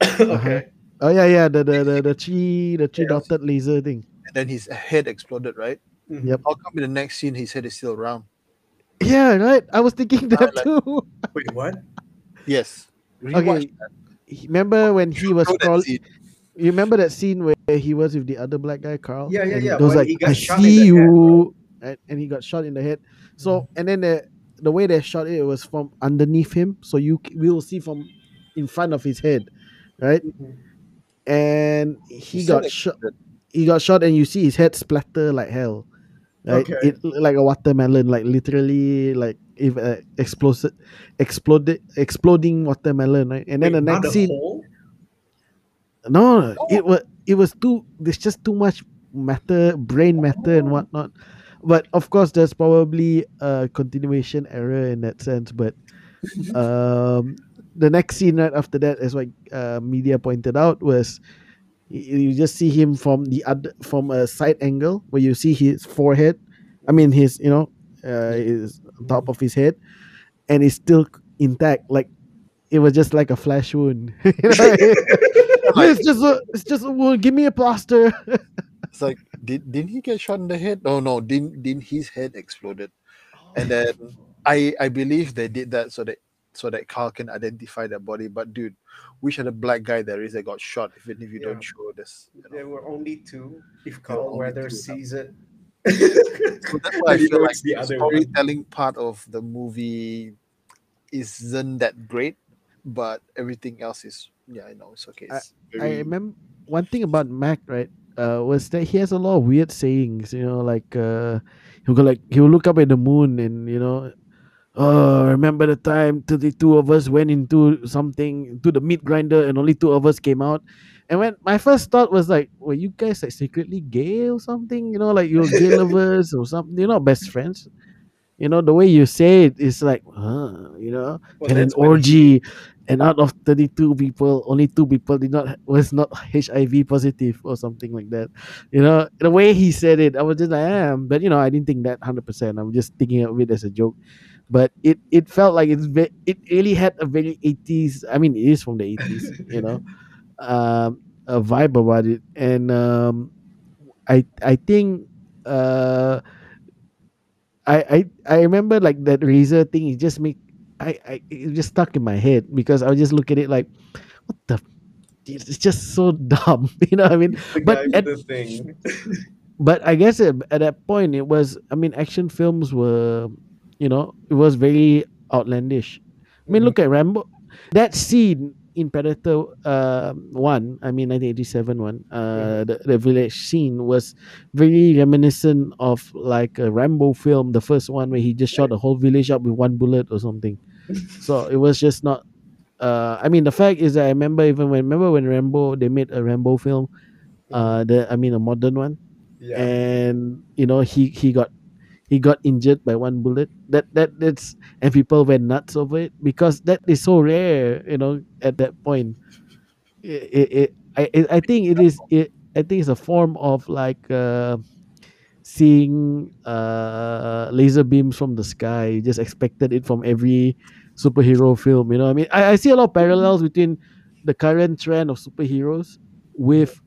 Speaker 5: okay.
Speaker 3: Oh yeah, yeah. The the the, the three the three
Speaker 5: Yeah.
Speaker 3: dotted laser thing.
Speaker 4: And then his head exploded, right?
Speaker 5: Mhm.
Speaker 3: Yep.
Speaker 4: How come in the next scene his head is still around?
Speaker 3: Yeah, right. I was thinking that
Speaker 4: like-
Speaker 3: too.
Speaker 5: Wait, what?
Speaker 4: Yes. Rewatch
Speaker 3: Okay. Remember when he was
Speaker 4: Show
Speaker 3: crawling? You remember that scene where he was with the other black guy, Carl?
Speaker 5: Yeah, yeah,
Speaker 3: and
Speaker 5: yeah,
Speaker 3: He was
Speaker 5: when
Speaker 3: like,
Speaker 5: he got
Speaker 3: "I
Speaker 5: shot
Speaker 3: see
Speaker 5: the head,
Speaker 3: you," and, he got shot in the head. So,
Speaker 5: Mm-hmm.
Speaker 3: and then the the way they shot it was from underneath him, so you c- will see from in front of his head, right?
Speaker 5: Mhm.
Speaker 3: And he got shot. He got shot, and you see his head splatter like hell. Right?
Speaker 5: Okay.
Speaker 3: It like a watermelon, like literally, like if uh, exploded, exploded, exploding watermelon, right? And then
Speaker 5: Wait,
Speaker 3: the next scene,
Speaker 5: hole?
Speaker 3: no, it was it was too. There's just too much matter, brain matter, and whatnot. But of course, there's probably a continuation error in that sense. But um, the next scene right after that, as what uh, media pointed out, was you just see him from the other from a side angle where you see his forehead. I mean, his you know, uh, his top of his head, and it's still intact. Like it was just like a flash wound. You know? it's just a it's just a wound. Give me a plaster.
Speaker 4: It's like, did didn't he get shot in the head? No, no, didn't didn't his head exploded? Oh. And then I I believe they did that so that so that Carl can identify their body. But dude, which other black guy there is that got shot? Even if you
Speaker 5: Yeah.
Speaker 4: don't show this, you know?
Speaker 5: There were only two. If
Speaker 4: were
Speaker 5: Carl Weather sees it.
Speaker 4: So that's why I feel like
Speaker 5: knows the
Speaker 4: the
Speaker 5: other one.
Speaker 4: storytelling part of the movie isn't that great, but everything else is yeah, I know it's okay. It's
Speaker 3: I
Speaker 4: very,
Speaker 3: remember one thing about Mac, right? Uh, was that he has a lot of weird sayings. You know, like uh, he'll go like he'll look up at the moon and you know, oh, remember the time the two of us went into something to the meat grinder and only two of us came out. And when my first thought was like, were you guys like secretly gay or something? You know, like you're gay lovers or something. You're not best friends. You know, the way you say it is like, huh, you know,
Speaker 5: Well,
Speaker 3: and an orgy and out of 32 people only two people did not was not hiv positive or something like that. You know the way he said it i was just like i am but you know i didn't think that 100% i'm just thinking of it as a joke. But it it felt like it's ve- it really had a very 80s i mean it is from the 80s you know um a vibe about it. And um i i think uh I, I I remember like that razor thing. It just make I, I it just stuck in my head because I would just look at it like, what the? It's just so dumb, you know. what I mean,
Speaker 5: The
Speaker 3: but at-
Speaker 5: the thing.
Speaker 3: but I guess at, at that point it was. I mean, action films were, you know, it was very outlandish. I mean,
Speaker 5: Mhm.
Speaker 3: look at Rambo. That scene in Predator uh, one, I mean, 1987 one, uh, the, the village scene was very reminiscent of like a Rambo film, the first one where he just shot the whole village up with one bullet or something. so it was just not. Uh, I mean, the fact is that I remember even when remember when Rambo they made a Rambo film, uh, the I mean a modern one,
Speaker 5: Yeah.
Speaker 3: and you know he he got he got injured by one bullet. That that that's and people went nuts over it because that is so rare you know at that point. It, it, it I, it, I think it is it i think it's a form of like uh seeing uh laser beams from the sky. You just expected it from every superhero film you know? I mean i, I see a lot of parallels between the current trend of superheroes with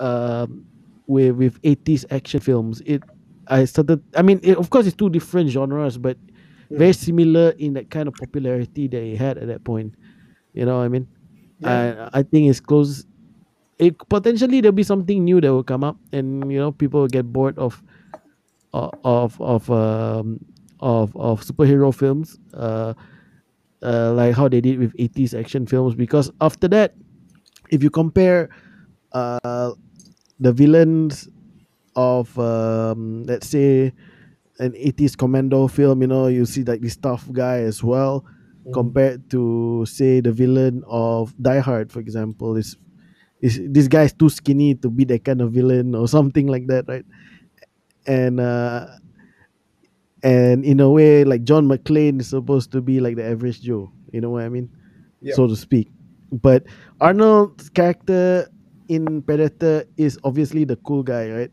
Speaker 3: um with with 80s action films. It i started i mean it, of course it's two different genres but very similar in that kind of popularity that it had at that point. You know what i mean?
Speaker 5: Yeah.
Speaker 3: I, I think it's close. It potentially there'll be something new that will come up and you know people will get bored of of of of um of, of superhero films uh, uh like how they did with 80s action films. Because after that if you compare uh the villains of um let's say an 80s commando film you know you see like this tough guy as well compared to say the villain of Die Hard for example. Is is this guy is too skinny to be that kind of villain or something like that right? And uh and in a way like John McClane is supposed to be like the average Joe you know what I mean? So to speak. But Arnold's character in Predator is obviously the cool guy right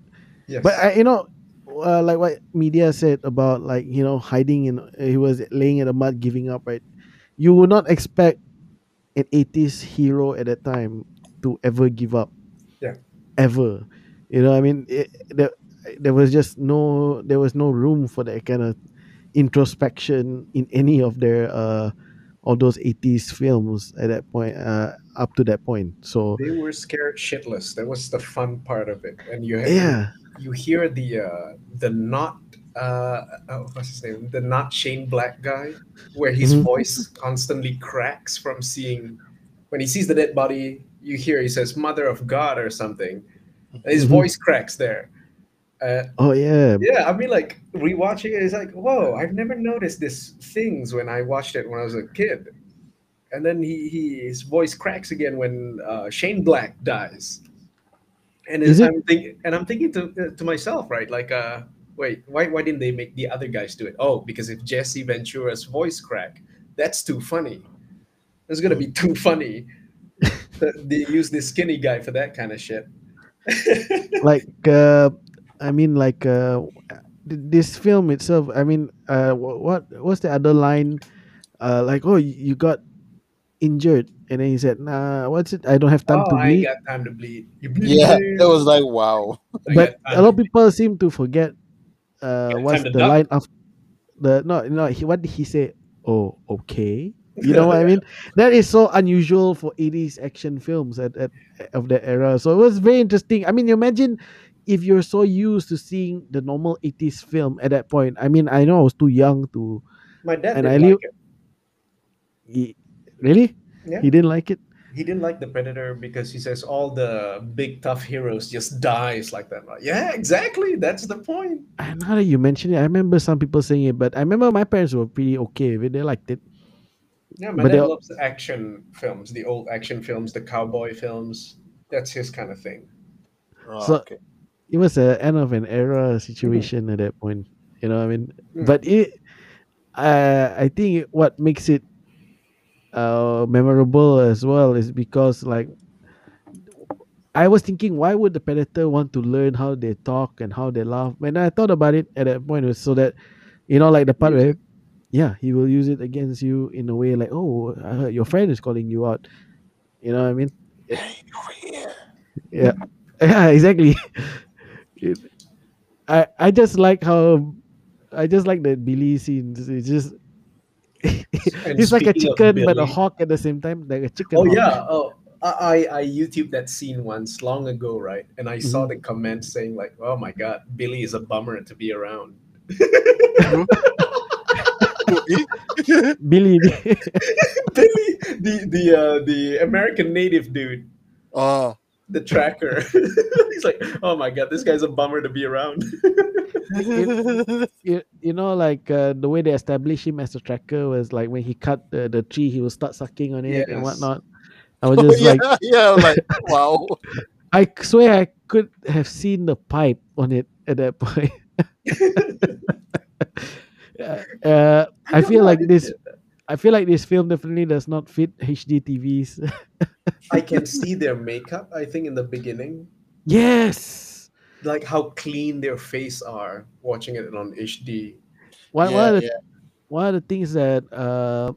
Speaker 5: Yes.
Speaker 3: but I, you know, uh, like what media said about like you know hiding in, he was laying in the mud, giving up. Right, you would not expect an 80s hero at that time to ever give up.
Speaker 5: Yeah.
Speaker 3: Ever, you know. I mean, it, there, there was just no, there was no room for that kind of introspection in any of their uh, all those 80s films at that point, uh, up to that point. So
Speaker 5: they were scared shitless. That was the fun part of it. And you
Speaker 3: yeah,
Speaker 5: you hear the uh, the not uh, oh, what's his name? The not Shane Black guy, where his
Speaker 3: Mhm.
Speaker 5: voice constantly cracks from seeing when he sees the dead body. You hear he says "Mother of God" or something. And his
Speaker 3: Mhm.
Speaker 5: voice cracks there. Uh,
Speaker 3: oh yeah,
Speaker 5: yeah, I mean, like rewatching it is like, whoa! I've never noticed these things when I watched it when I was a kid. And then he, he his voice cracks again when uh, Shane Black dies. And
Speaker 3: Is
Speaker 5: I'm thinking, and I'm thinking to uh, to myself, right? Like, uh, wait, why why didn't they make the other guys do it? Oh, because if Jesse Ventura's voice crack, that's too funny. It's gonna be too funny. they use this skinny guy for that kind of shit.
Speaker 3: like uh i mean like uh this film itself i mean uh what what's the other line uh like oh you got injured. And then he said nah what's it? I don't have time
Speaker 5: oh,
Speaker 3: to
Speaker 5: I ain't
Speaker 3: bleed.
Speaker 5: got time to bleed. You bleed
Speaker 6: Yeah, that was like wow.
Speaker 3: But a lot of people seem to forget uh what's the
Speaker 5: duck.
Speaker 3: line after the no no he what did he say? Oh okay. You know what i mean? That is so unusual for 80s action films at, at of that era. So it was very interesting. I mean you imagine if you're so used to seeing the normal 80s film at that point. I mean i know i was too young to
Speaker 5: My dad
Speaker 3: And
Speaker 5: didn't
Speaker 3: I
Speaker 5: like
Speaker 3: live-
Speaker 5: it.
Speaker 3: He, really
Speaker 5: Yeah.
Speaker 3: he didn't like it
Speaker 5: He didn't like the Predator because he says all the big tough heroes just dies like that. Like, yeah, exactly. That's the point.
Speaker 3: I now that you mention it i remember some people saying it but i remember my parents were pretty okay with it they liked it
Speaker 5: Yeah, my
Speaker 3: But
Speaker 5: dad
Speaker 3: they'll-
Speaker 5: loves the action films, the old action films, the cowboy films. That's his kind of thing.
Speaker 6: Oh,
Speaker 3: So-
Speaker 6: okay.
Speaker 3: it was a end of an era situation at that point. You know, what I mean,
Speaker 5: Mm.
Speaker 3: but it, uh, I think what makes it uh memorable as well is because like I was thinking, why would the predator want to learn how they talk and how they laugh? When I thought about it at that point, it was so that you know, like the part where, yeah, he will use it against you in a way like, oh, your friend is calling you out. You know what I mean?
Speaker 6: Hey, over here.
Speaker 3: yeah yeah exactly It- i i just like how i just like that billy scenes it's just
Speaker 5: And
Speaker 3: he's like a chicken but a hawk at the same time like a chicken
Speaker 5: Oh
Speaker 3: hawk.
Speaker 5: yeah. Oh, I I I YouTube that scene once long ago, right? And I saw the comment saying like, "Oh my God, Billy is a bummer to be around."
Speaker 3: billy
Speaker 5: Billy, the the uh, the American native dude,
Speaker 6: oh,
Speaker 5: the tracker. He's like, "Oh my God, this guy's a bummer to be around."
Speaker 3: you, you know like uh, the way they established him as a tracker was like when he cut the, the tree he would start sucking on it and whatnot i was
Speaker 6: Oh,
Speaker 3: just
Speaker 6: yeah,
Speaker 3: like
Speaker 6: yeah, like wow.
Speaker 3: i swear i could have seen the pipe on it at that point uh, uh, i feel like this. I feel like this film definitely does not fit HD TVs.
Speaker 5: I can see their makeup. I think in the beginning,
Speaker 3: yes.
Speaker 5: like how clean their face are watching it on HD.
Speaker 3: One, one, of the,
Speaker 6: yeah.
Speaker 3: one of the things that uh,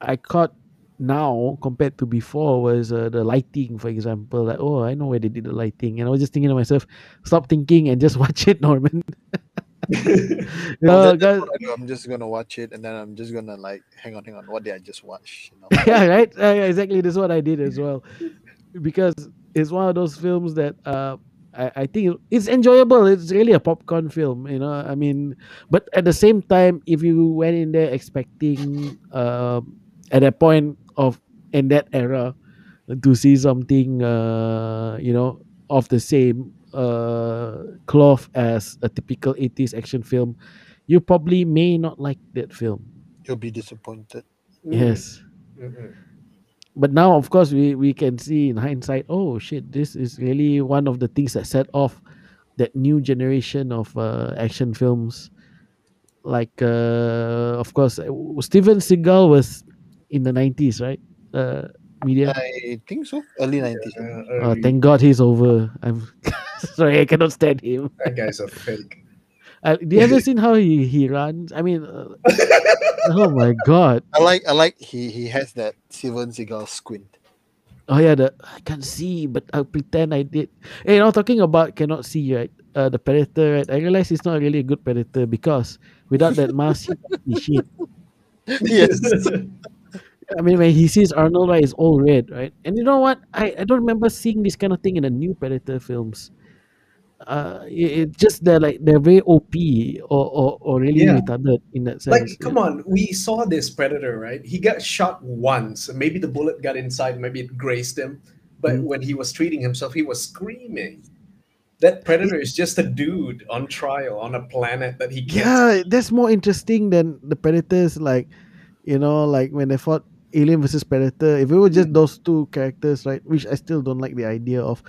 Speaker 3: I caught now compared to before was uh, the lighting, for example. Like, oh, I know where they did the lighting, and I was just thinking to myself, stop thinking and just watch it, Norman.
Speaker 4: No,
Speaker 3: Uh,
Speaker 4: that- that's
Speaker 3: guys-
Speaker 4: what I do. I'm just gonna watch it and then I'm just gonna like hang on, hang on. What did I just watch? You know?
Speaker 3: yeah, right. Uh, yeah, exactly. That's what I did as well, because it's one of those films that uh, I, I think it's enjoyable. It's really a popcorn film, you know. I mean, but at the same time, if you went in there expecting um, at that point of in that era to see something, uh, you know, of the same uh, cloth as a typical 80s action film, you probably may not like that film.
Speaker 4: You'll be disappointed.
Speaker 3: Yes
Speaker 5: Mhm.
Speaker 3: but now of course we we can see in hindsight oh shit this is really one of the things that set off that new generation of uh, action films like uh, of course steven seagal was in the 90s right uh, media
Speaker 4: I think so. Early nineties.
Speaker 5: Uh,
Speaker 3: uh,
Speaker 5: early-
Speaker 3: thank god he's over i'm sorry i cannot stand him
Speaker 5: that guy's a fake.
Speaker 3: uh, do you ever seen how he, he runs i mean uh, oh my god
Speaker 4: I like I like he he has that Steven Seagal squint.
Speaker 3: Oh yeah, the I can't see, but I'll pretend I did. Hey, now talking about cannot see, right? Uh, the predator, right? I realize he's not really a good predator because without that mask, he can't shit.
Speaker 4: yes.
Speaker 3: I mean, when he sees Arnold, right, it's all red, right? And you know what? I, I don't remember seeing this kind of thing in the new Predator films. Uh, it, it just they're like they're very OP or or, or really
Speaker 5: Yeah.
Speaker 3: retarded in that sense.
Speaker 5: like, come on, we saw this predator, right? He got shot once. Maybe the bullet got inside, maybe it grazed him. But
Speaker 3: Mhm.
Speaker 5: when he was treating himself, he was screaming. That predator is just a dude on trial on a planet that he can't.
Speaker 3: Yeah, that's more interesting than the Predators. Like, you know, like when they fought Alien versus Predator. If it were just those two characters, right, which I still don't like the idea of.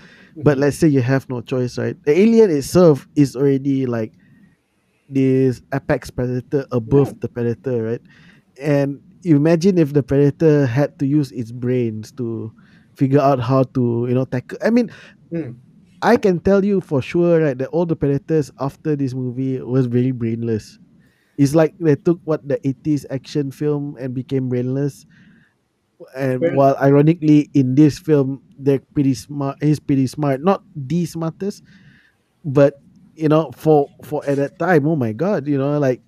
Speaker 3: But let's say you have no choice, right? The Alien itself is already like this apex predator above the predator, right? And imagine if the predator had to use its brains to figure out how to, you know, tackle. I mean,
Speaker 5: Mm.
Speaker 3: I can tell you for sure, right, that all the predators after this movie was very brainless. It's like they took what the 80s action film and became brainless. And
Speaker 5: Well-
Speaker 3: while ironically in this film they're pretty smart he's pretty smart. Not the smartest, but you know, for for at that time, oh my god, you know, like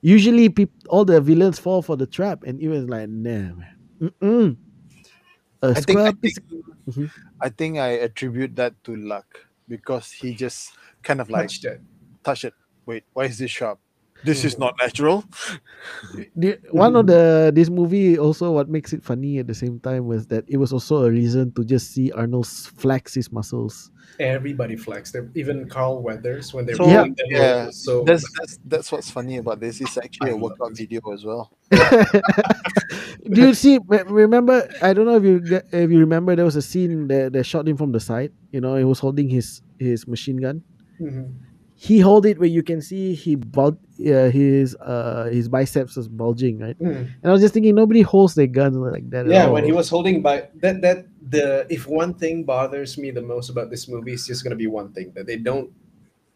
Speaker 3: usually people all the villains fall for the trap and he was like, nah man. Mm-mm. A
Speaker 4: I think I
Speaker 3: scrub is-
Speaker 4: think,
Speaker 3: Mhm.
Speaker 4: I think I attribute that to luck because he just kind of like
Speaker 5: Touched it.
Speaker 4: touched it. Wait, why is this sharp? This is not natural.
Speaker 3: The, one of the this movie also what makes it funny at the same time was that it was also a reason to just see Arnold flex his muscles.
Speaker 5: Everybody flexed. There- Even Carl Weathers when they
Speaker 4: So,
Speaker 5: were
Speaker 3: Yeah.
Speaker 5: doing the
Speaker 4: yeah,
Speaker 5: role, so
Speaker 4: That's that's that's what's funny about this. It's actually
Speaker 5: I
Speaker 4: a workout video as well.
Speaker 3: Do you see? Remember? I don't know if you get- if you remember. There was a scene that they shot him from the side. You know, he was holding his his machine gun.
Speaker 5: Mhm.
Speaker 3: He hold it where you can see he bul- uh, his uh his biceps was bulging, right?
Speaker 5: Mm.
Speaker 3: And I was just thinking, nobody holds their gun like that. at
Speaker 5: Yeah, when he was holding by that that the if one thing bothers me the most about this movie is just gonna be one thing that they don't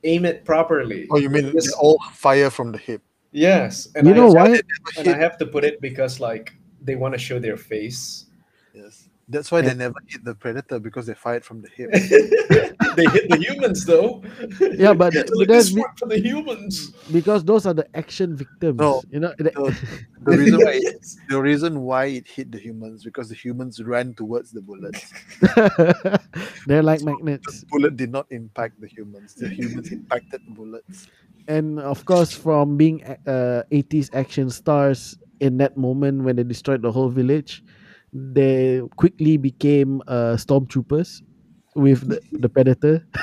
Speaker 5: aim it properly.
Speaker 4: Oh, you mean
Speaker 5: Yes.
Speaker 4: they all fire from the hip?
Speaker 5: Yes, and
Speaker 3: You
Speaker 5: I,
Speaker 3: know why?
Speaker 5: and I have to put it because like they want to show their face.
Speaker 4: Yes, that's why they never hit the predator because they fired from the hip.
Speaker 5: they hit the humans though.
Speaker 3: Yeah, but-
Speaker 5: It's
Speaker 3: but that's be-
Speaker 5: for the humans.
Speaker 3: because those are the action victims.
Speaker 4: No,
Speaker 3: you know. the-
Speaker 4: The reason why it,
Speaker 5: Yes.
Speaker 4: the reason why it hit the humans because the humans ran towards the bullets.
Speaker 3: They're like magnets.
Speaker 4: The bullet did not impact the humans. The humans impacted the bullets.
Speaker 3: and of course from being uh, 80s action stars in that moment when they destroyed the whole village they quickly became uh, stormtroopers with the, the predator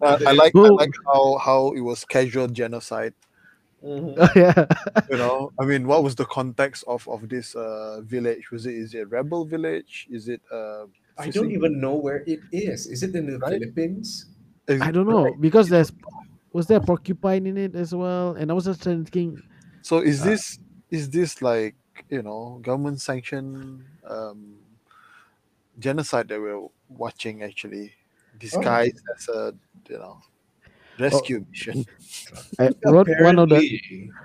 Speaker 4: Uh, I like I like how how it was casual genocide.
Speaker 5: Mhm.
Speaker 3: oh, yeah
Speaker 4: You know, I mean, what was the context of of this uh, village? Was it is it a rebel village? Is it uh?
Speaker 5: I don't even know where it is. Is it in the
Speaker 4: Right?
Speaker 5: Philippines?
Speaker 4: is
Speaker 3: i don't know because there's was there a porcupine in it as well and i was just thinking
Speaker 4: So is
Speaker 3: Uh,
Speaker 4: this is this like you know government sanctioned um, genocide that we're watching actually disguised as a you know rescue mission?
Speaker 3: i wrote one of the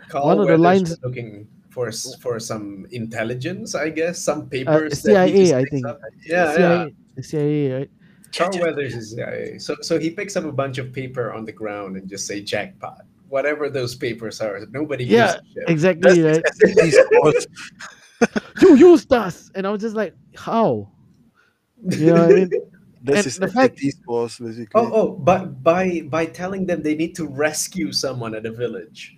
Speaker 5: Carl
Speaker 3: one of the
Speaker 5: Weathers
Speaker 3: lines-
Speaker 5: looking for for some intelligence, I guess, some
Speaker 3: Uh,
Speaker 5: papers. that he
Speaker 3: CIA,
Speaker 5: just
Speaker 3: I think.
Speaker 5: up. Yeah, yeah.
Speaker 3: CIA, CIA, right?
Speaker 5: Carl Weathers is CIA. So so he picks up a bunch of paper on the ground and just say jackpot. Whatever those papers are, nobody
Speaker 3: Yeah,
Speaker 5: gives a shit.
Speaker 3: Exactly, right?
Speaker 6: SAT
Speaker 3: you used us, and I was just like, how? You know what I mean?
Speaker 6: This
Speaker 3: And
Speaker 6: is
Speaker 3: the fact-
Speaker 6: SAT scores, basically.
Speaker 5: Oh, oh, but by by telling them they need to rescue someone at a village.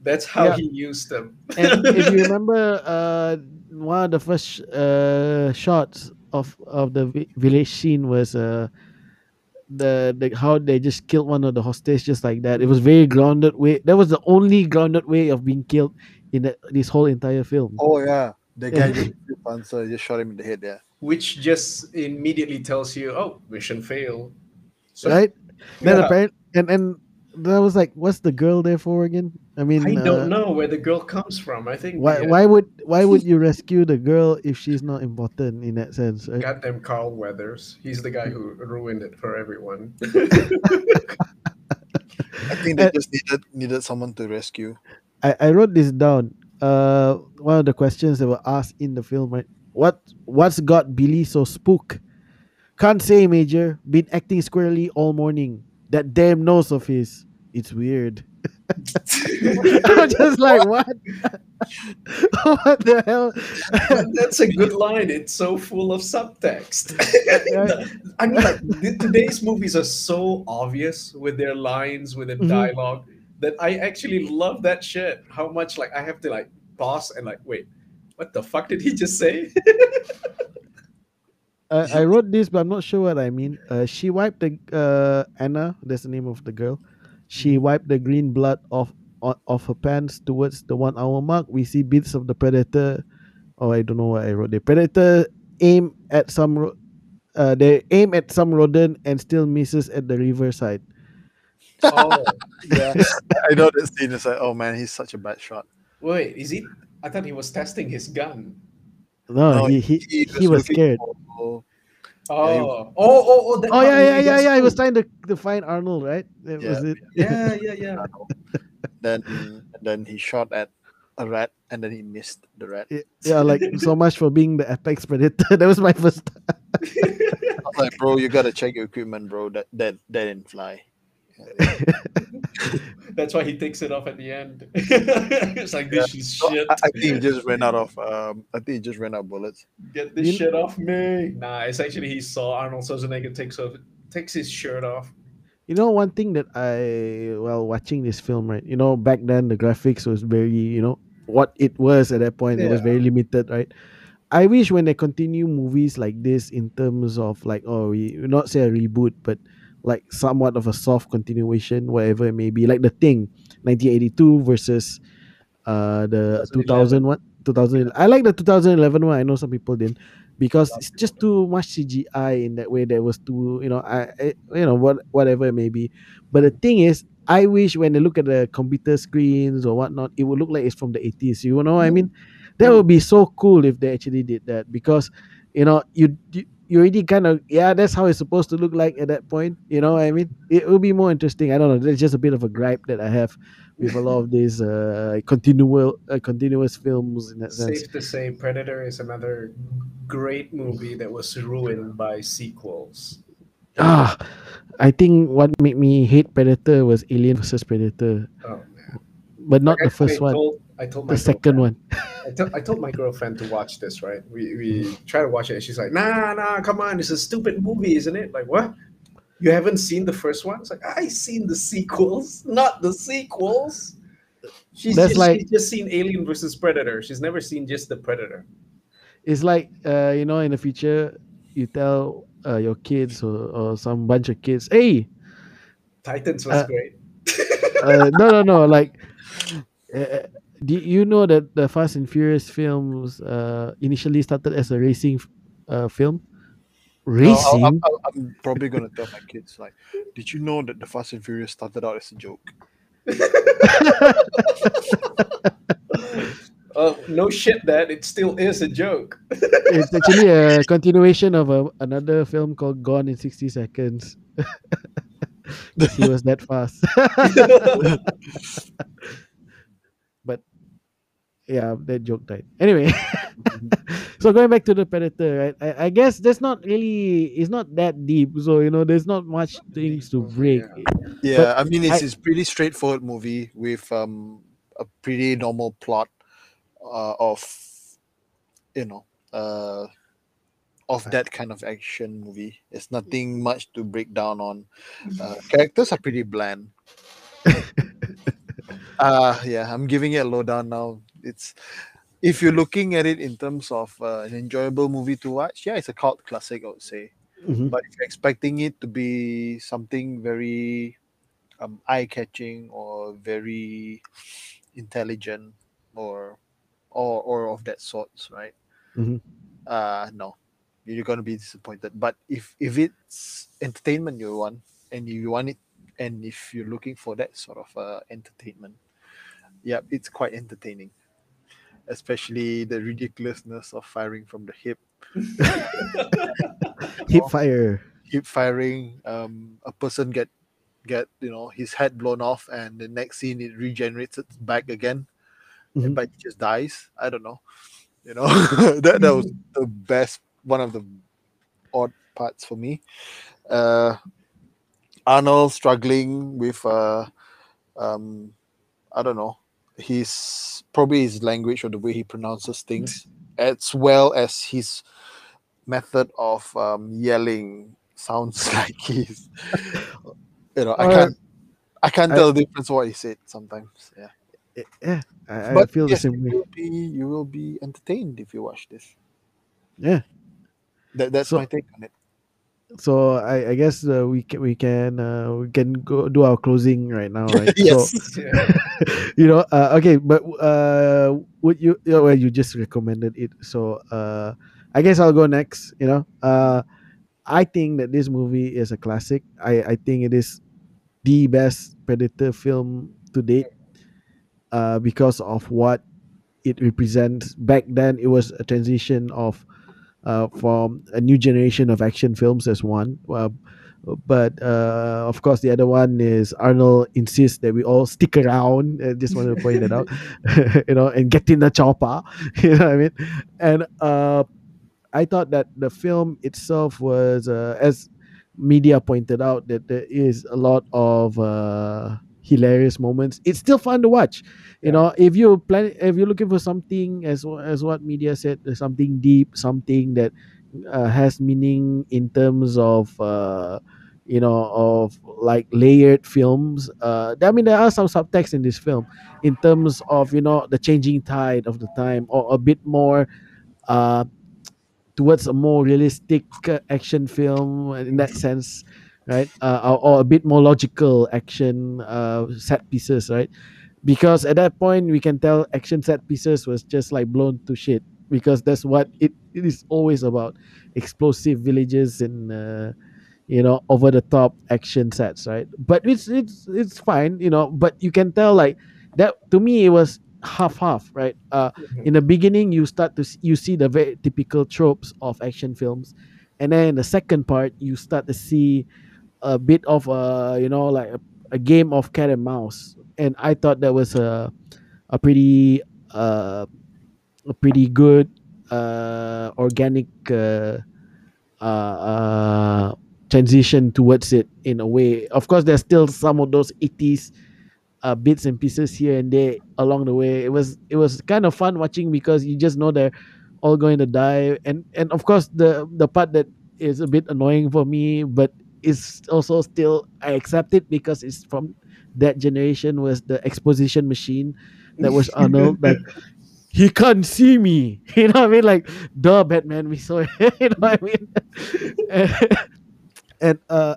Speaker 5: That's how
Speaker 3: Yeah.
Speaker 5: he used them.
Speaker 3: And if you remember, uh, one of the first uh, shots of of the village scene was uh, the, the how they just killed one of the hostages just like that. It was very grounded way. That was the only grounded way of being killed in the, this whole entire film.
Speaker 6: Oh, yeah. The guy
Speaker 3: Yeah.
Speaker 6: just answer, just shot him in the head, yeah.
Speaker 5: Which just immediately tells you, oh, mission failed. So
Speaker 3: right? Then
Speaker 5: Yeah.
Speaker 3: apparent and and that was like, what's the girl there for again? I mean,
Speaker 5: I
Speaker 3: uh,
Speaker 5: don't know where the girl comes from. I think
Speaker 3: Why
Speaker 5: the, uh,
Speaker 3: why would why would you rescue the girl if she's not important in that sense? Right?
Speaker 5: Goddamn Carl Weathers. He's the guy who ruined it for everyone.
Speaker 6: I think they just needed needed someone to rescue.
Speaker 3: I, I wrote this down. Uh, one of the questions that were asked in the film, right? What what's got Billy so spook? Can't say, Major. Been acting squarely all morning. That damn nose of his. It's weird. I'm just like, what? what the hell?
Speaker 5: That's a good line. It's so full of subtext. I mean, like today's movies are so obvious with their lines, with their
Speaker 3: Mhm.
Speaker 5: dialogue, that I actually love that shit. How much like I have to like pause and like, wait, what the fuck did he just say?
Speaker 3: Uh, I wrote this, but I'm not sure what I mean. Uh, she wiped the uh, Anna. That's the name of the girl. She wiped the green blood off o- off her pants towards the one hour mark. We see bits of the predator. Oh, I don't know what I wrote. The predator aim at some. Ro- uh, they aim at some rodent and still misses at the riverside.
Speaker 5: oh,
Speaker 6: Yeah. I know that scene is like, oh man, he's such a bad shot.
Speaker 5: wait, is he? I thought he was testing his gun.
Speaker 3: No,
Speaker 6: No,
Speaker 3: he he, he, was scared.
Speaker 5: Oh,
Speaker 6: Yeah, he-
Speaker 5: oh, oh, oh,
Speaker 3: Oh,
Speaker 5: oh
Speaker 3: yeah, yeah, yeah, yeah. He was trying to, to find Arnold, right? That
Speaker 6: Yeah,
Speaker 3: was it.
Speaker 5: Yeah, yeah, yeah.
Speaker 6: then then he shot at a rat and then he missed the rat.
Speaker 3: Yeah, yeah, like so much for being the apex predator. that was my first.
Speaker 6: I was like, bro, you gotta check your equipment, bro. That that that didn't fly.
Speaker 5: That's why he takes it off at the end. it's like this is shit.
Speaker 6: I, I think he just ran out of um I think he just ran out of bullets.
Speaker 5: Get this
Speaker 3: You-
Speaker 5: shit off me. Nah, it's actually he saw Arnold Schwarzenegger takes off takes his shirt off.
Speaker 3: You know, one thing that I well watching this film, right? You know, back then the graphics was very, you know, what it was at that point. It was very limited, right? I wish when they continue movies like this in terms of like, oh, we not say a reboot, but like somewhat of a soft continuation, whatever it may be, like the thing, 1982 versus uh the
Speaker 5: 2011.
Speaker 3: 2001 2000 I like the 2011 one. I know some people didn't because it's just too much CGI in that way. That was too you know I, I you know what whatever it may be. But the thing is I wish when they look at the computer screens or whatnot it would look like it's from the 80s you know what I mean? That would be so cool if they actually did that because you know you you, you already kind of yeah that's how it's supposed to look like at that point you know what I mean it will be more interesting I don't know that's just a bit of a gripe that I have with a lot of these uh, continual uh, continuous films in that sense.
Speaker 5: Safe to say, Predator is another great movie that was ruined by sequels.
Speaker 3: Ah, I think what made me hate Predator was Alien versus Predator,
Speaker 5: Oh man.
Speaker 3: but not
Speaker 5: Like,
Speaker 3: the first one,
Speaker 5: Told, I told my
Speaker 3: the second one.
Speaker 5: I, to- I told my girlfriend to watch this, right? We we try to watch it, and she's like, "Nah, nah, come on, it's a stupid movie, isn't it?" Like, what? You haven't seen the first one? It's like I seen the sequels, not the sequels. She's
Speaker 3: That's
Speaker 5: just,
Speaker 3: like-
Speaker 5: she's just seen Alien versus Predator. She's never seen just the Predator.
Speaker 3: It's like uh, you know, in the future, you tell uh, your kids or, or some bunch of kids, hey,
Speaker 5: Titans was
Speaker 3: Uh,
Speaker 5: great.
Speaker 3: uh, no, no, no, like. Uh, do you know that the Fast and Furious films uh, initially started as a racing uh, film?
Speaker 6: No,
Speaker 3: Racing?
Speaker 6: I'll- I'll- I'm probably gonna tell my kids like, did you know that the Fast and Furious started out as a joke?
Speaker 5: Oh no shit, Dad! It still is a joke.
Speaker 3: it's actually a continuation of a, another film called Gone in 60 Seconds. 'Cause he was that fast. But yeah, that joke died. Anyway, so going back to the Predator, right? I, I guess that's not really. It's not that deep. So you know, there's not much things to break.
Speaker 4: Yeah, I mean it's
Speaker 3: I-
Speaker 4: it's pretty straightforward movie with um a pretty normal plot uh, of you know uh of that kind of action movie. It's nothing much to break down on. Uh, characters are pretty bland. uh yeah, I'm giving it a lowdown now. It's if you're looking at it in terms of uh, an enjoyable movie to watch, yeah, it's a cult classic, I would say.
Speaker 3: Mhm.
Speaker 4: but if you're expecting it to be something very um, eye-catching or very intelligent or or or of that sorts right?
Speaker 3: Mhm.
Speaker 4: uh no. You're gonna be disappointed. But if if it's entertainment you want and you want it and if you're looking for that sort of uh, entertainment yeah it's quite entertaining especially the ridiculousness of firing from the hip.
Speaker 3: Hip fire.
Speaker 4: keep firing um a person get get you know his head blown off and the next scene it regenerates its back again.
Speaker 3: Mhm.
Speaker 4: but he just dies. I don't know. You know? That, that was the best one of the odd parts for me. Uh arnold struggling with uh um i don't know his probably his language or the way he pronounces things as well as his method of um, yelling sounds like he's you know i can't i can't
Speaker 3: I-
Speaker 4: tell the difference what he said sometimes yeah
Speaker 3: Eh, Yeah, I, I
Speaker 4: but
Speaker 3: feel
Speaker 4: yes,
Speaker 3: the same
Speaker 4: you
Speaker 3: way.
Speaker 4: will be you will be entertained if you watch this
Speaker 3: Yeah.
Speaker 4: that, that's
Speaker 3: So-
Speaker 4: my take on it
Speaker 3: So I, I guess uh, we can we can uh, we can go do our closing right now, right?
Speaker 4: yes
Speaker 3: So you know, uh, okay, but uh, would you? yeah, Well, you just recommended it, so uh, I guess I'll go next. You know, uh, I think that this movie is a classic. I I think it is the best Predator film to date, uh, because of what it represents. Back then, it was a transition of uh, from a new generation of action films as one. Uh, but uh, of course, the other one is Arnold insists that we all stick around. I just wanted to point that out, you know, and get in the chopper. You know what I mean? And uh, I thought that the film itself was, uh, as media pointed out, that there is a lot of uh, hilarious moments. It's still fun to watch. You know, if you plan, if you're looking for something, as as what media said, something deep, something that uh, has meaning in terms of. Uh, you know of like layered films uh i mean there are some subtext in this film in terms of you know the changing tide of the time or a bit more uh towards a more realistic uh, action film in that sense right uh, or, or a bit more logical action uh set pieces right because at that point we can tell action set pieces was just like blown to shit. Because that's what it, it is always about. Explosive villages and uh, you know over the top action sets right? But it's it's it's fine you know. But you can tell like that to me it was half half right? Uh in the beginning you start to s- you see the very typical tropes of action films. And then in the second part you start to see a bit of a you know like a, a game of cat and mouse and i thought that was a a pretty uh a pretty good uh organic uh uh, uh transition towards it in a way of course there's still some of those 80s uh, bits and pieces here and there along the way. It was it was kind of fun watching because you just know they're all going to die, and and of course the the part that is a bit annoying for me, but it's also still I accept it because it's from that generation was the exposition machine that was Arnold like. He can't see me. You know what I mean? Like, duh, Batman, we saw it. you know what I mean? and uh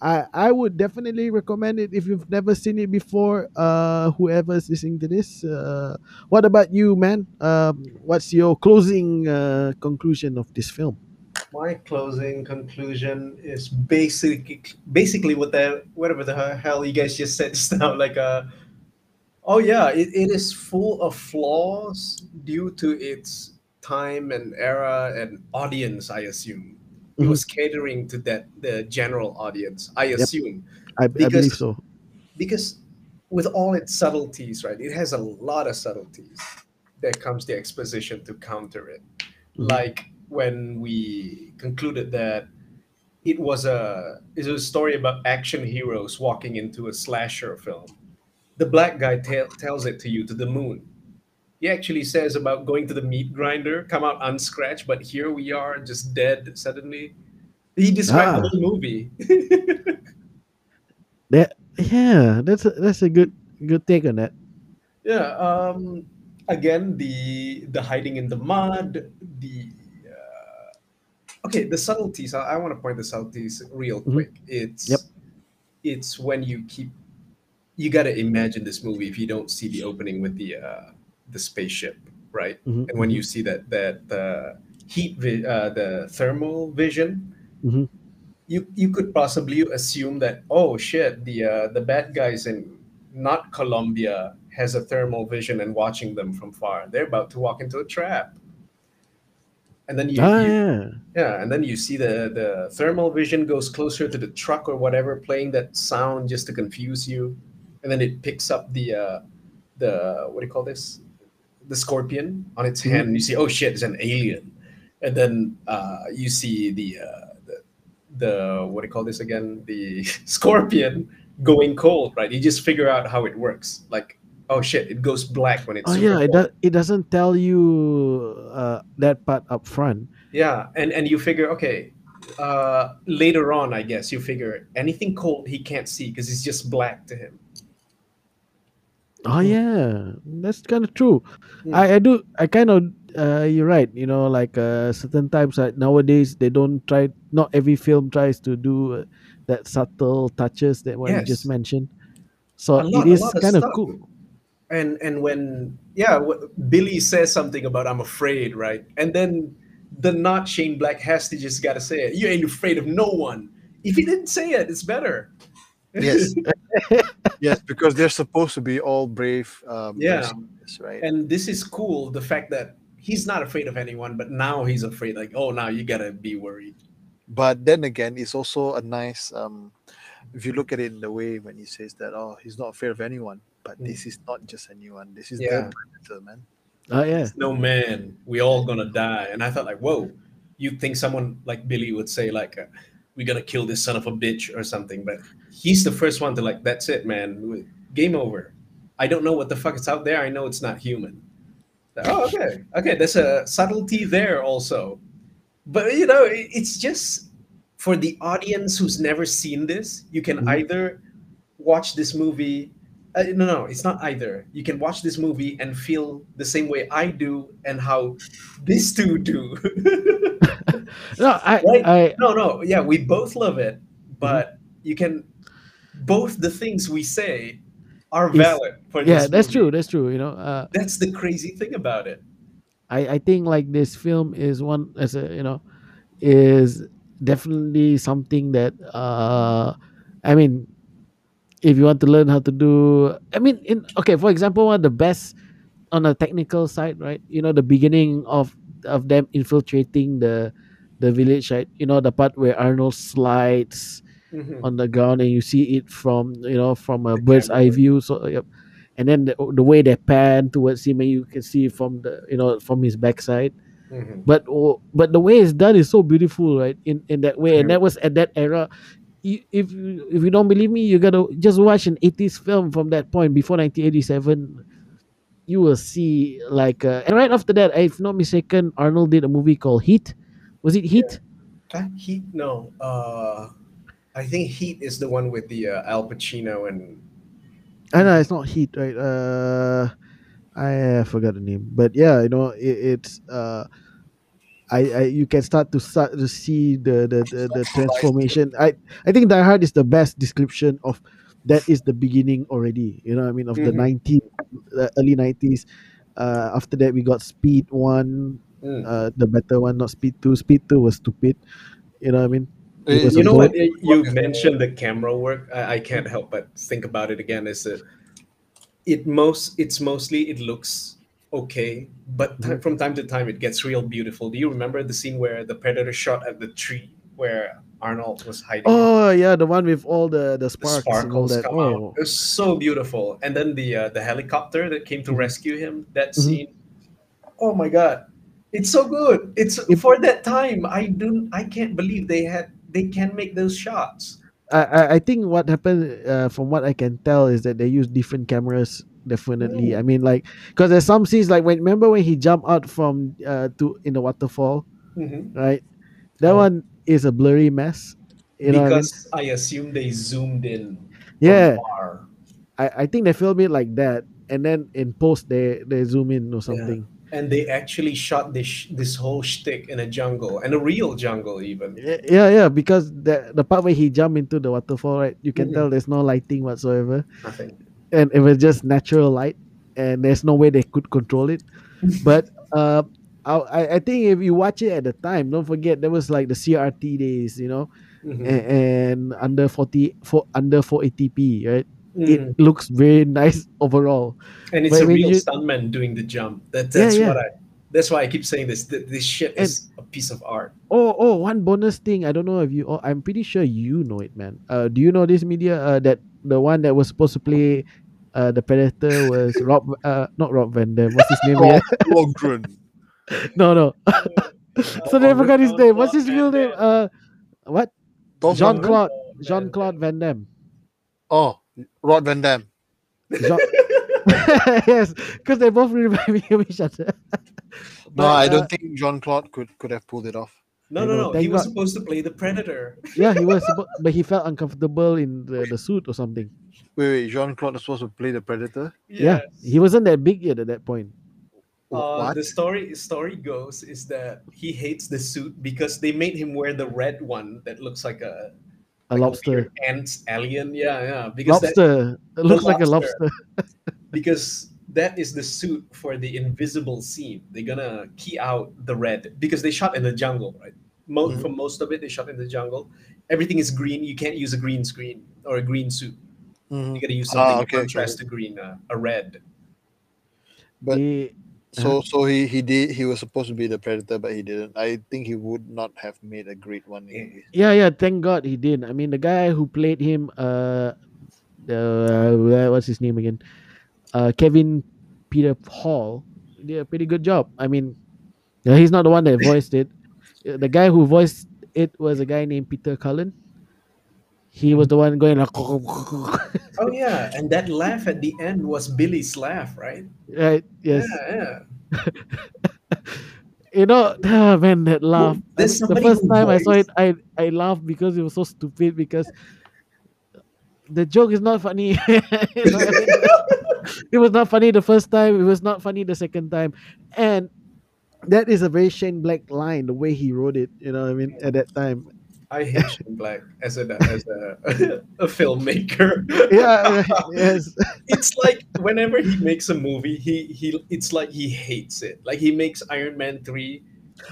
Speaker 3: I I would definitely recommend it if you've never seen it before. Uh, whoever's listening to this, uh, what about you, man? Um, what's your closing uh, conclusion of this film?
Speaker 5: My closing conclusion is basically basically what the whatever the hell you guys just said just now like uh oh yeah it, it is full of flaws due to its time and era and audience i assume it
Speaker 3: Mhm.
Speaker 5: was catering to that the general audience i assume
Speaker 3: I, I believe
Speaker 5: Because-
Speaker 3: so.
Speaker 5: because with all its subtleties right it has a lot of subtleties there comes the exposition to counter it.
Speaker 3: Mhm.
Speaker 5: Like when we concluded that it was a it was a story about action heroes walking into a slasher film. The black guy tell tells it to you to the moon. He actually says about going to the meat grinder, come out unscratched, but here we are, just dead suddenly. He described
Speaker 3: Ah.
Speaker 5: the whole movie.
Speaker 3: That yeah, that's a, that's a good good take on that.
Speaker 5: Yeah. Um. Again, the the hiding in the mud, the okay, the subtleties. I, I want to point the subtleties real
Speaker 3: Mhm.
Speaker 5: quick. It's
Speaker 3: Yep.
Speaker 5: it's when you keep you got to imagine this movie if you don't see the opening with the uh, the spaceship, right?
Speaker 3: Mhm,
Speaker 5: And when you see that that uh, heat, vi- uh, the thermal vision,
Speaker 3: Mhm.
Speaker 5: you you could possibly assume that oh shit, the uh, the bad guys in not Colombia has a thermal vision and watching them from far. They're about to walk into a trap. And then you,
Speaker 3: Ah
Speaker 5: you-
Speaker 3: yeah,
Speaker 5: yeah, and then you see the the thermal vision goes closer to the truck or whatever, playing that sound just to confuse you, and then it picks up the uh, the what do you call this? The scorpion on its
Speaker 3: Mhm.
Speaker 5: hand, and you see, oh shit, it's an alien, and then uh, you see the, uh, the the what do you call this again? The scorpion going cold, right? You just figure out how it works, like. Oh shit! It goes black when it's
Speaker 3: oh yeah. It does. It doesn't tell you uh, that part up front.
Speaker 5: Yeah, and and you figure, okay, uh, later on, I guess you figure anything cold he can't see because it's just black to him.
Speaker 3: Oh yeah, that's kind of true.
Speaker 5: Mm.
Speaker 3: I, I do. I kind of. Uh, you're right. You know, like uh, certain times like nowadays they don't try. Not every film tries to do uh, that subtle touches that what you just mentioned. So
Speaker 5: lot-
Speaker 3: it
Speaker 5: of
Speaker 3: kind of cool.
Speaker 5: And and when yeah, wh- Billy says something about I'm afraid, right? And then the not Shane Black has to just gotta say it. You ain't afraid of no one. If he didn't say it, it's better.
Speaker 4: Yes. yes, because they're supposed to be all brave. Um,
Speaker 5: Yeah.
Speaker 4: rescuers, right.
Speaker 5: and this is cool. The fact that he's not afraid of anyone, but now he's afraid. Like, oh, now you gotta be worried.
Speaker 4: but then again, it's also a nice. Um, if you look at it in the way when he says that, oh, he's not afraid of anyone. But
Speaker 5: Mm.
Speaker 4: this is not just anyone. This is
Speaker 5: Yeah.
Speaker 4: the predator, man.
Speaker 3: Oh yeah.
Speaker 5: no man, we all gonna die. And I thought like, whoa, you'd think someone like Billy would say like, uh, we gotta kill this son of a bitch or something. But he's the first one to like, that's it, man, game over. I don't know what the fuck is out there. I know it's not human. Like, oh, okay, okay. There's a subtlety there also, but you know, it's just for the audience who's never seen this. You can
Speaker 3: Mhm.
Speaker 5: either watch this movie uh, no, no, it's not either. You can watch this movie and feel the same way I do and how these two do.
Speaker 3: No, I,
Speaker 5: Right?
Speaker 3: I,
Speaker 5: no, no, yeah, we both love it, but you can both the things we say are valid for
Speaker 3: yeah, that's
Speaker 5: movie.
Speaker 3: true. That's true. You know, uh,
Speaker 5: That's the crazy thing about it.
Speaker 3: I, I think like this film is one as a you know is definitely something that uh I mean if you want to learn how to do I mean in okay for example one of the best on a technical side right? You know the beginning of of them infiltrating the the village right? You know the part where Arnold slides
Speaker 5: Mhm.
Speaker 3: on the ground and you see it from you know from a
Speaker 5: The
Speaker 3: bird's eye view so yep. and then the, the way they pan towards him and you can see from the you know from his backside.
Speaker 5: Mhm.
Speaker 3: but oh, but the way it's done is so beautiful right? In in that way. And that was at that era you, if you if you don't believe me you gotta just watch an 80s film from that point before 1987 you will see like uh, and right after that if not mistaken arnold did a movie called heat. Was it heat?
Speaker 5: Uh, Heat, no. Uh, I think Heat is the one with the uh, Al Pacino and
Speaker 3: I know it's not Heat, right? Uh, I forgot the name, but yeah, you know, it, it's uh, I, I you can start to start to see the the, the, the transformation. I I think Die Hard is the best description of that is the beginning already. You know, what I mean, of the
Speaker 5: Mhm.
Speaker 3: nineteen uh, early nineties. Uh, after that, we got Speed One,
Speaker 5: Mm.
Speaker 3: uh, the better one, not Speed Two. Speed Two was stupid. You know, what I mean,
Speaker 4: Eh,
Speaker 5: you know what you mentioned the camera work I, I can't help but think about it again is that it most it's mostly it looks okay but
Speaker 3: Mm-hmm.
Speaker 5: from time to time it gets real beautiful do you remember the scene where the predator shot at the tree where arnold was hiding
Speaker 3: Oh yeah, the one with all the the
Speaker 5: the
Speaker 3: sparks and all that.
Speaker 5: come
Speaker 3: Oh,
Speaker 5: out it was so beautiful and then the uh, the helicopter that came to
Speaker 3: Mhm.
Speaker 5: rescue him that
Speaker 3: Mhm.
Speaker 5: scene oh my god, it's so good. It's for that time. I don't. I can't believe they had. They can make those shots.
Speaker 3: I, I I think what happened, uh, from what I can tell, is that they use different cameras. Definitely, I mean, like, because there's some scenes like when remember when he jumped out from uh to in the waterfall,
Speaker 5: Mhm.
Speaker 3: right? That
Speaker 5: Oh.
Speaker 3: one is a blurry mess. You know, I mean?
Speaker 5: because I, assume they zoomed in.
Speaker 3: yeah,
Speaker 5: far.
Speaker 3: I, I think they filmed it like that, and then in post they they zoom in or something.
Speaker 5: and they actually shot this this whole shtick in a jungle and a real jungle even.
Speaker 3: Yeah, yeah, because the the part where he jumped into the waterfall, right? You can
Speaker 5: Mhm.
Speaker 3: tell there's no lighting whatsoever,
Speaker 5: Nothing.
Speaker 3: And it was just natural light, and there's no way they could control it. but uh, I I- think if you watch it at the time, don't forget there was like the CRT days, you know,
Speaker 5: Mhm.
Speaker 3: a- and, under 40 for under 480p, right?
Speaker 5: Mhm.
Speaker 3: It looks very nice overall.
Speaker 5: and it's
Speaker 3: but
Speaker 5: a real
Speaker 3: you-
Speaker 5: stuntman doing the jump. That that's
Speaker 3: yeah.
Speaker 5: what I. That's why I keep saying this. th- This shit
Speaker 3: And-
Speaker 5: is a piece of art.
Speaker 3: Oh, oh, one bonus thing. I don't know if you. Oh, I'm pretty sure you know it, man. Uh, do you know this media? Uh, that the one that was supposed to play, uh, the Predator was Rob. Uh, not Rob Van Dam. What's his name? again?
Speaker 6: Logren.
Speaker 3: no, no. so they forgot his name. What's his real name? Uh, what? Jean Claude. Jean Claude Van Damme.
Speaker 6: Oh, Rod Van Dam.
Speaker 3: Jean- yes, because they both remind me of each other.
Speaker 6: No,
Speaker 3: But,
Speaker 6: I
Speaker 3: uh,
Speaker 6: don't think Jean Claude could could have pulled it off.
Speaker 5: No, no, no. He was
Speaker 3: God.
Speaker 5: supposed to play the predator.
Speaker 3: Yeah, he was, but he felt uncomfortable in the, the suit or something.
Speaker 6: Wait, wait, Jean Claude was supposed to play the Predator.
Speaker 3: Yeah, he wasn't that big yet at that point.
Speaker 5: Uh,
Speaker 6: what?
Speaker 5: the story story goes is that he hates the suit because they made him wear the red one that looks like a
Speaker 3: A
Speaker 5: like
Speaker 3: lobster.
Speaker 5: weird ant alien. Yeah, yeah. Because that,
Speaker 3: lobster. It looks like a
Speaker 5: lobster.
Speaker 3: lobster.
Speaker 5: because that is the suit for the invisible scene. They're gonna key out the red because they shot in the jungle, right? Mo-
Speaker 6: Mhm.
Speaker 5: For most of it, they shot in the jungle. Everything is green. You can't use a green screen or a green suit.
Speaker 6: Mhm.
Speaker 5: You gotta use
Speaker 6: Ah,
Speaker 5: something
Speaker 6: okay,
Speaker 5: to contrast
Speaker 6: okay.
Speaker 5: to green, uh, a red.
Speaker 6: But
Speaker 3: He-
Speaker 6: so so he he did he was supposed to be the Predator, but he didn't. I think he would not have made a great one.
Speaker 5: Yeah.
Speaker 3: yeah, yeah. Thank God he didn't. I mean, the guy who played him, uh, uh what's his name again? Uh, Kevin Peter Hall did a pretty good job. I mean, he's not the one that voiced it. The guy who voiced it was a guy named Peter Cullen. He was the one going like,
Speaker 5: Oh yeah, and that laugh at the end was Billy's laugh, right?
Speaker 3: right? Yes.
Speaker 5: Yeah, yeah.
Speaker 3: You know, ah, man, that laugh.
Speaker 5: There's
Speaker 3: the first time I saw it, I I laughed because it was so stupid. Because the joke is not funny. You know? It was not funny the first time. It was not funny the second time, and that is a very Shane Black line. The way he wrote it, you know, what I mean, at that time.
Speaker 5: I hate Shane Black as a as a, a filmmaker.
Speaker 3: Yeah, yes,
Speaker 5: it's like whenever he makes a movie, he he it's like he hates it. Like he makes Iron Man three.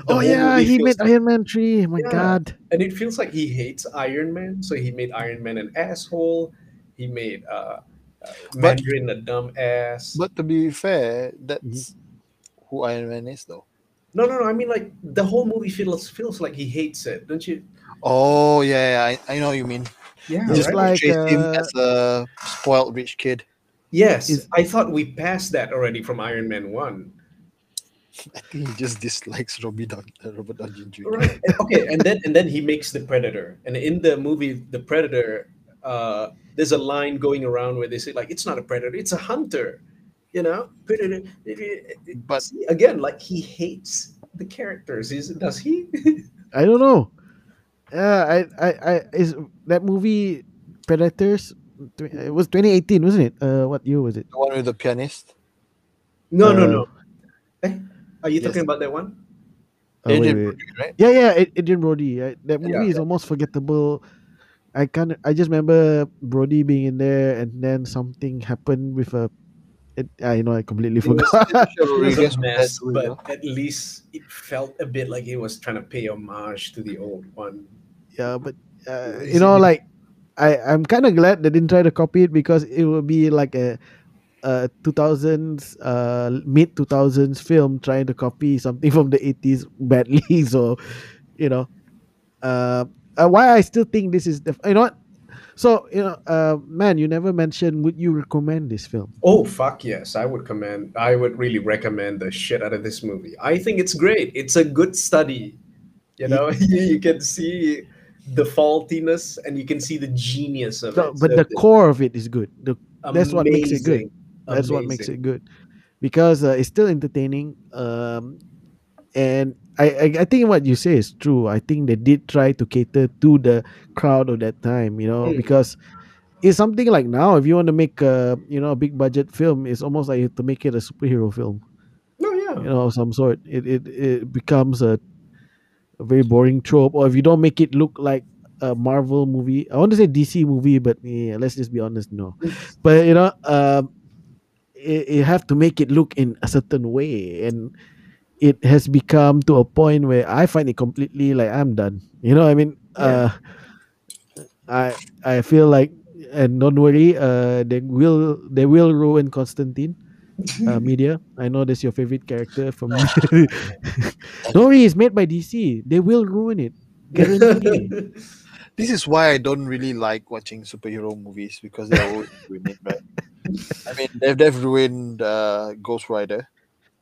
Speaker 3: oh yeah, he made
Speaker 5: like-
Speaker 3: Iron Man three. Oh my
Speaker 5: Yeah.
Speaker 3: god.
Speaker 5: and it feels like he hates Iron Man. So he made Iron Man an asshole. He made uh, uh,
Speaker 6: But-
Speaker 5: Mandarin a dumb ass.
Speaker 6: But to be fair, that's who Iron Man is, though.
Speaker 5: no, no, no. I mean, like the whole movie feels feels like he hates it, don't you?
Speaker 6: Oh yeah, yeah I, I know what you mean.
Speaker 5: Yeah,
Speaker 3: It's
Speaker 6: Just
Speaker 3: like,
Speaker 6: portrays him
Speaker 3: uh,
Speaker 6: as a spoiled rich kid.
Speaker 5: yes.
Speaker 3: Is-
Speaker 5: I thought we passed that already from Iron Man one.
Speaker 6: I think he just dislikes Robbie Down, uh, Robert Downey Jr.
Speaker 5: Right. okay, and then and then he makes the Predator, and in the movie, the Predator, uh, there's a line going around where they say like, "It's not a predator, it's a hunter," you know. Predator.
Speaker 6: But
Speaker 5: See, again, like he hates the characters. Is does he?
Speaker 3: I don't know. Yeah, I, I, I is that movie Predators. It was 2018, wasn't it? Uh, what year was it?
Speaker 6: the one with the pianist,
Speaker 5: no, no,
Speaker 3: Uh,
Speaker 5: no. Eh, are you
Speaker 6: yes.
Speaker 5: talking about that one?
Speaker 3: Oh, wait,
Speaker 6: Adrien
Speaker 3: wait.
Speaker 6: Brody, right?
Speaker 3: Yeah, yeah, Ad- Adrien Brody. Right? That
Speaker 5: Yeah,
Speaker 3: movie is almost forgettable. I can't. I just remember Brody being in there, and then something happened with a. It, I know. I completely
Speaker 5: It was-
Speaker 3: forgot.
Speaker 5: It was a mess, but at least it felt a bit like he was trying to pay homage to the old one.
Speaker 3: yeah, but uh, you know, like I, I'm kind of glad they didn't try to copy it because it would be like a, a 2000s, uh, mid 2000s film trying to copy something from the 80s badly. So, you know, uh, uh, why I still think this is the, you know what? So you know, uh, man, you never mentioned. Would you recommend this film?
Speaker 5: Oh fuck yes, I would commend. I would really recommend the shit out of this movie. I think it's great. It's a good study. You know, you can see the faultiness and you can see the genius of
Speaker 3: So-
Speaker 5: it.
Speaker 3: but
Speaker 5: So
Speaker 3: the core of it is good. The, that's what makes it good.
Speaker 5: amazing.
Speaker 3: That's what makes it good, because uh, it's still entertaining. Um, and I, I I think what you say is true. I think they did try to cater to the crowd of that time. You know,
Speaker 5: Mm.
Speaker 3: because it's something like now. If you want to make a you know a big budget film, it's almost like you have to make it a superhero film.
Speaker 5: No, yeah.
Speaker 3: you know, of some sort. It it, it becomes a, a very boring trope. Or if you don't make it look like a Marvel movie, I want to say DC movie, but yeah, let's just be honest, no. but you know, um, it, you have to make it look in a certain way, and it has become to a point where I find it completely like I'm done. You know, I mean, uh, I I feel like, and don't worry, uh, they will they will ruin Constantine uh, media. I know that's your favorite character from. Don't worry, it's made by DC. They will ruin it.
Speaker 6: This is why I don't really like watching superhero movies because they always ruin it, right? I mean, they've, they've ruined uh, Ghost Rider.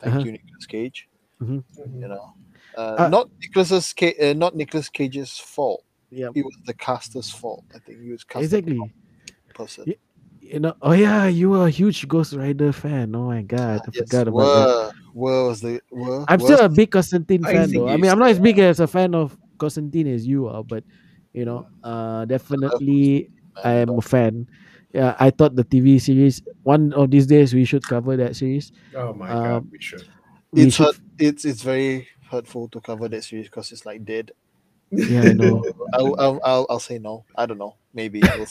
Speaker 6: Thank
Speaker 3: Uh-huh.
Speaker 6: you, Nicolas Cage. You know, uh,
Speaker 3: Uh,
Speaker 6: not Nicholas's Ca- uh, not Nicolas Cage's fault.
Speaker 3: yeah,
Speaker 6: It was the caster's fault. I think he was casted
Speaker 3: exactly.
Speaker 6: wrong person.
Speaker 3: Yeah, You know. Oh yeah, you were a huge Ghost Rider fan. Oh my god, I
Speaker 6: Yes,
Speaker 3: forgot about that.
Speaker 6: were, were was the were.
Speaker 3: I'm
Speaker 6: was
Speaker 3: still a big Constantine
Speaker 5: I
Speaker 3: fan though. I mean, I'm not as big as a fan of Constantine as you are, but you know, uh, definitely I am a fan. Yeah, I thought the TV series. One of these days we should cover that series.
Speaker 5: Oh my
Speaker 3: Um,
Speaker 5: god, we should.
Speaker 3: We
Speaker 6: it's
Speaker 3: should,
Speaker 6: hurt, it's it's very hurtful to cover that series because it's like dead.
Speaker 3: yeah, I know.
Speaker 6: I'll, I'll I'll I'll say no. I don't know. Maybe. We'll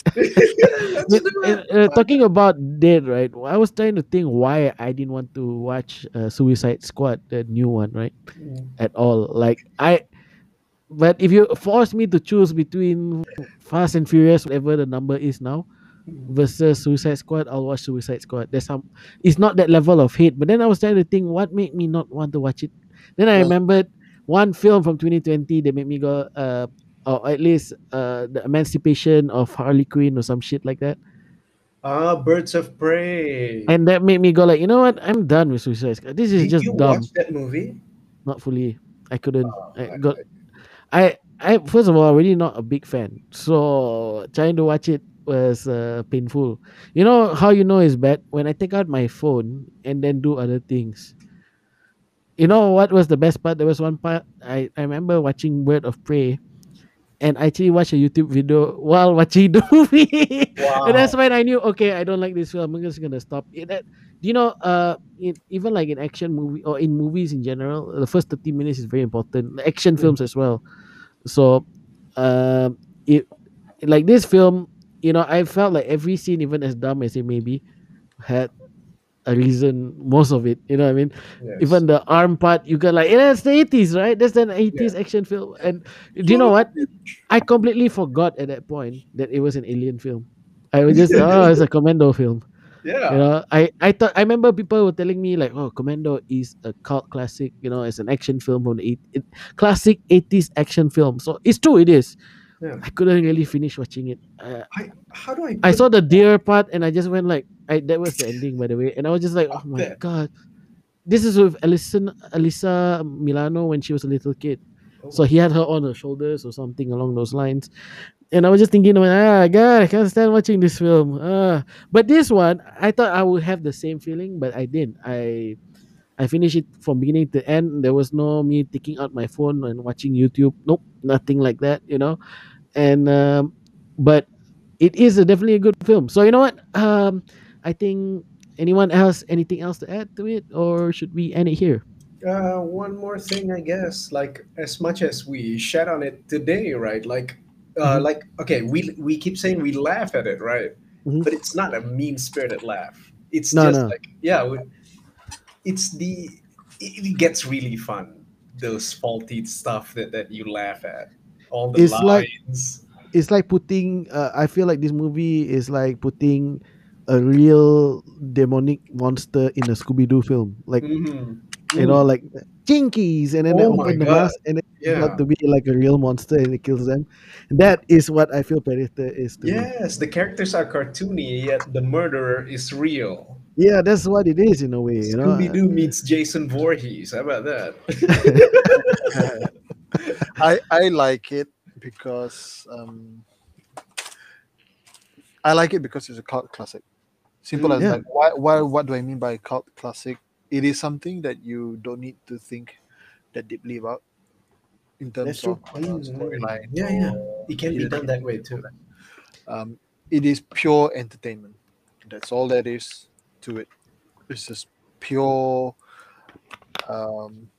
Speaker 3: uh, uh, talking about dead, right? I was trying to think why I didn't want to watch uh, Suicide Squad, the new one, right? At all. Like I, but if you force me to choose between Fast and Furious, whatever the number is now, versus Suicide Squad, I'll watch Suicide Squad. There's some. It's not that level of hate, but then I was trying to think what made me not want to watch it. Then I remembered one film from 2020 that made me go, uh, or at least uh, the Emancipation of Harley Quinn or some shit like that.
Speaker 5: Ah, Birds of Prey.
Speaker 3: and that made me go like, you know what? I'm done with Suicide Squad. This is
Speaker 5: Did
Speaker 3: just
Speaker 5: you
Speaker 3: dumb.
Speaker 5: watch that movie?
Speaker 3: Not fully. I couldn't. I
Speaker 5: I-
Speaker 3: got. I I first of all, really not a big fan. So trying to watch it was uh, painful. You know how you know it's bad when I take out my phone and then do other things. You know what was the best part? There was one part I, I remember watching Bird of Prey, and I actually watched a YouTube video while watching the movie. and that's when I knew okay, I don't like this film. I'm just gonna stop. It, that, do you know? Uh, in, even like in action movie or in movies in general, the first 30 minutes is very important. Action films as well. So, um, it like this film, you know, I felt like every scene, even as dumb as it may be, had a reason. Most of it, you know, what I mean,
Speaker 5: Yes.
Speaker 3: even the arm part, you got like, yeah, that's the 80s, right? That's an 80s action film. And do you know what? I completely forgot at that point that it was an alien film. I was just, oh, it's a commando film.
Speaker 5: yeah.
Speaker 3: You know, I, I thought I remember people were telling me like, oh, Commando is a cult classic. You know, it's an action film from the eight, it, classic eighties action film. So it's true, it is.
Speaker 5: Yeah.
Speaker 3: I couldn't really finish watching it. Uh,
Speaker 5: I, how do I?
Speaker 3: I saw the deer part and I just went like, I that was the ending by the way, and I was just like, oh my
Speaker 5: that.
Speaker 3: god, this is with Alison, Alyssa Milano when she was a little kid. So he had her on her shoulders or something along those lines. And I was just thinking, ah, God, I can't stand watching this film. Ah. But this one, I thought I would have the same feeling, but I didn't. I I finished it from beginning to end. There was no me taking out my phone and watching YouTube. Nope, nothing like that, you know. And um, but it is a, definitely a good film. So you know what? Um, I think anyone else anything else to add to it, or should we end it here?
Speaker 5: Uh, one more thing, I guess. Like as much as we shat on it today, right? Like, uh,
Speaker 3: Mhm.
Speaker 5: like okay, we we keep saying we laugh at it, right?
Speaker 3: Mhm.
Speaker 5: But it's not a mean spirited laugh. It's
Speaker 3: No,
Speaker 5: just
Speaker 3: no.
Speaker 5: like yeah, we- it's the it, it gets really fun. Those faulty stuff that that you laugh at, all the
Speaker 3: It's like- it's like putting uh, i feel like this movie is like putting a real demonic monster in a scooby-doo film like
Speaker 5: Mhm.
Speaker 3: you know like jinkies, and then
Speaker 5: Oh my
Speaker 3: open the mask, and it
Speaker 5: Yeah.
Speaker 3: got to be like a real monster, and it kills them. That is what I feel Predator is to me.
Speaker 5: Yes, the characters are cartoony, yet the murderer is real.
Speaker 3: Yeah, that's what it is in a way. You know,
Speaker 5: Scooby Doo meets Jason Voorhees. How about that?
Speaker 4: I I like it because um, I like it because it's a cult classic. Simple
Speaker 5: Mm,
Speaker 4: as
Speaker 3: yeah.
Speaker 4: like why why what do I mean by cult classic? It is something that you don't need to think that deeply about in terms of uh, storyline.
Speaker 5: Yeah, yeah. It can be done that way too.
Speaker 4: Um, it is pure entertainment. That's all that is to it. It's just pure um,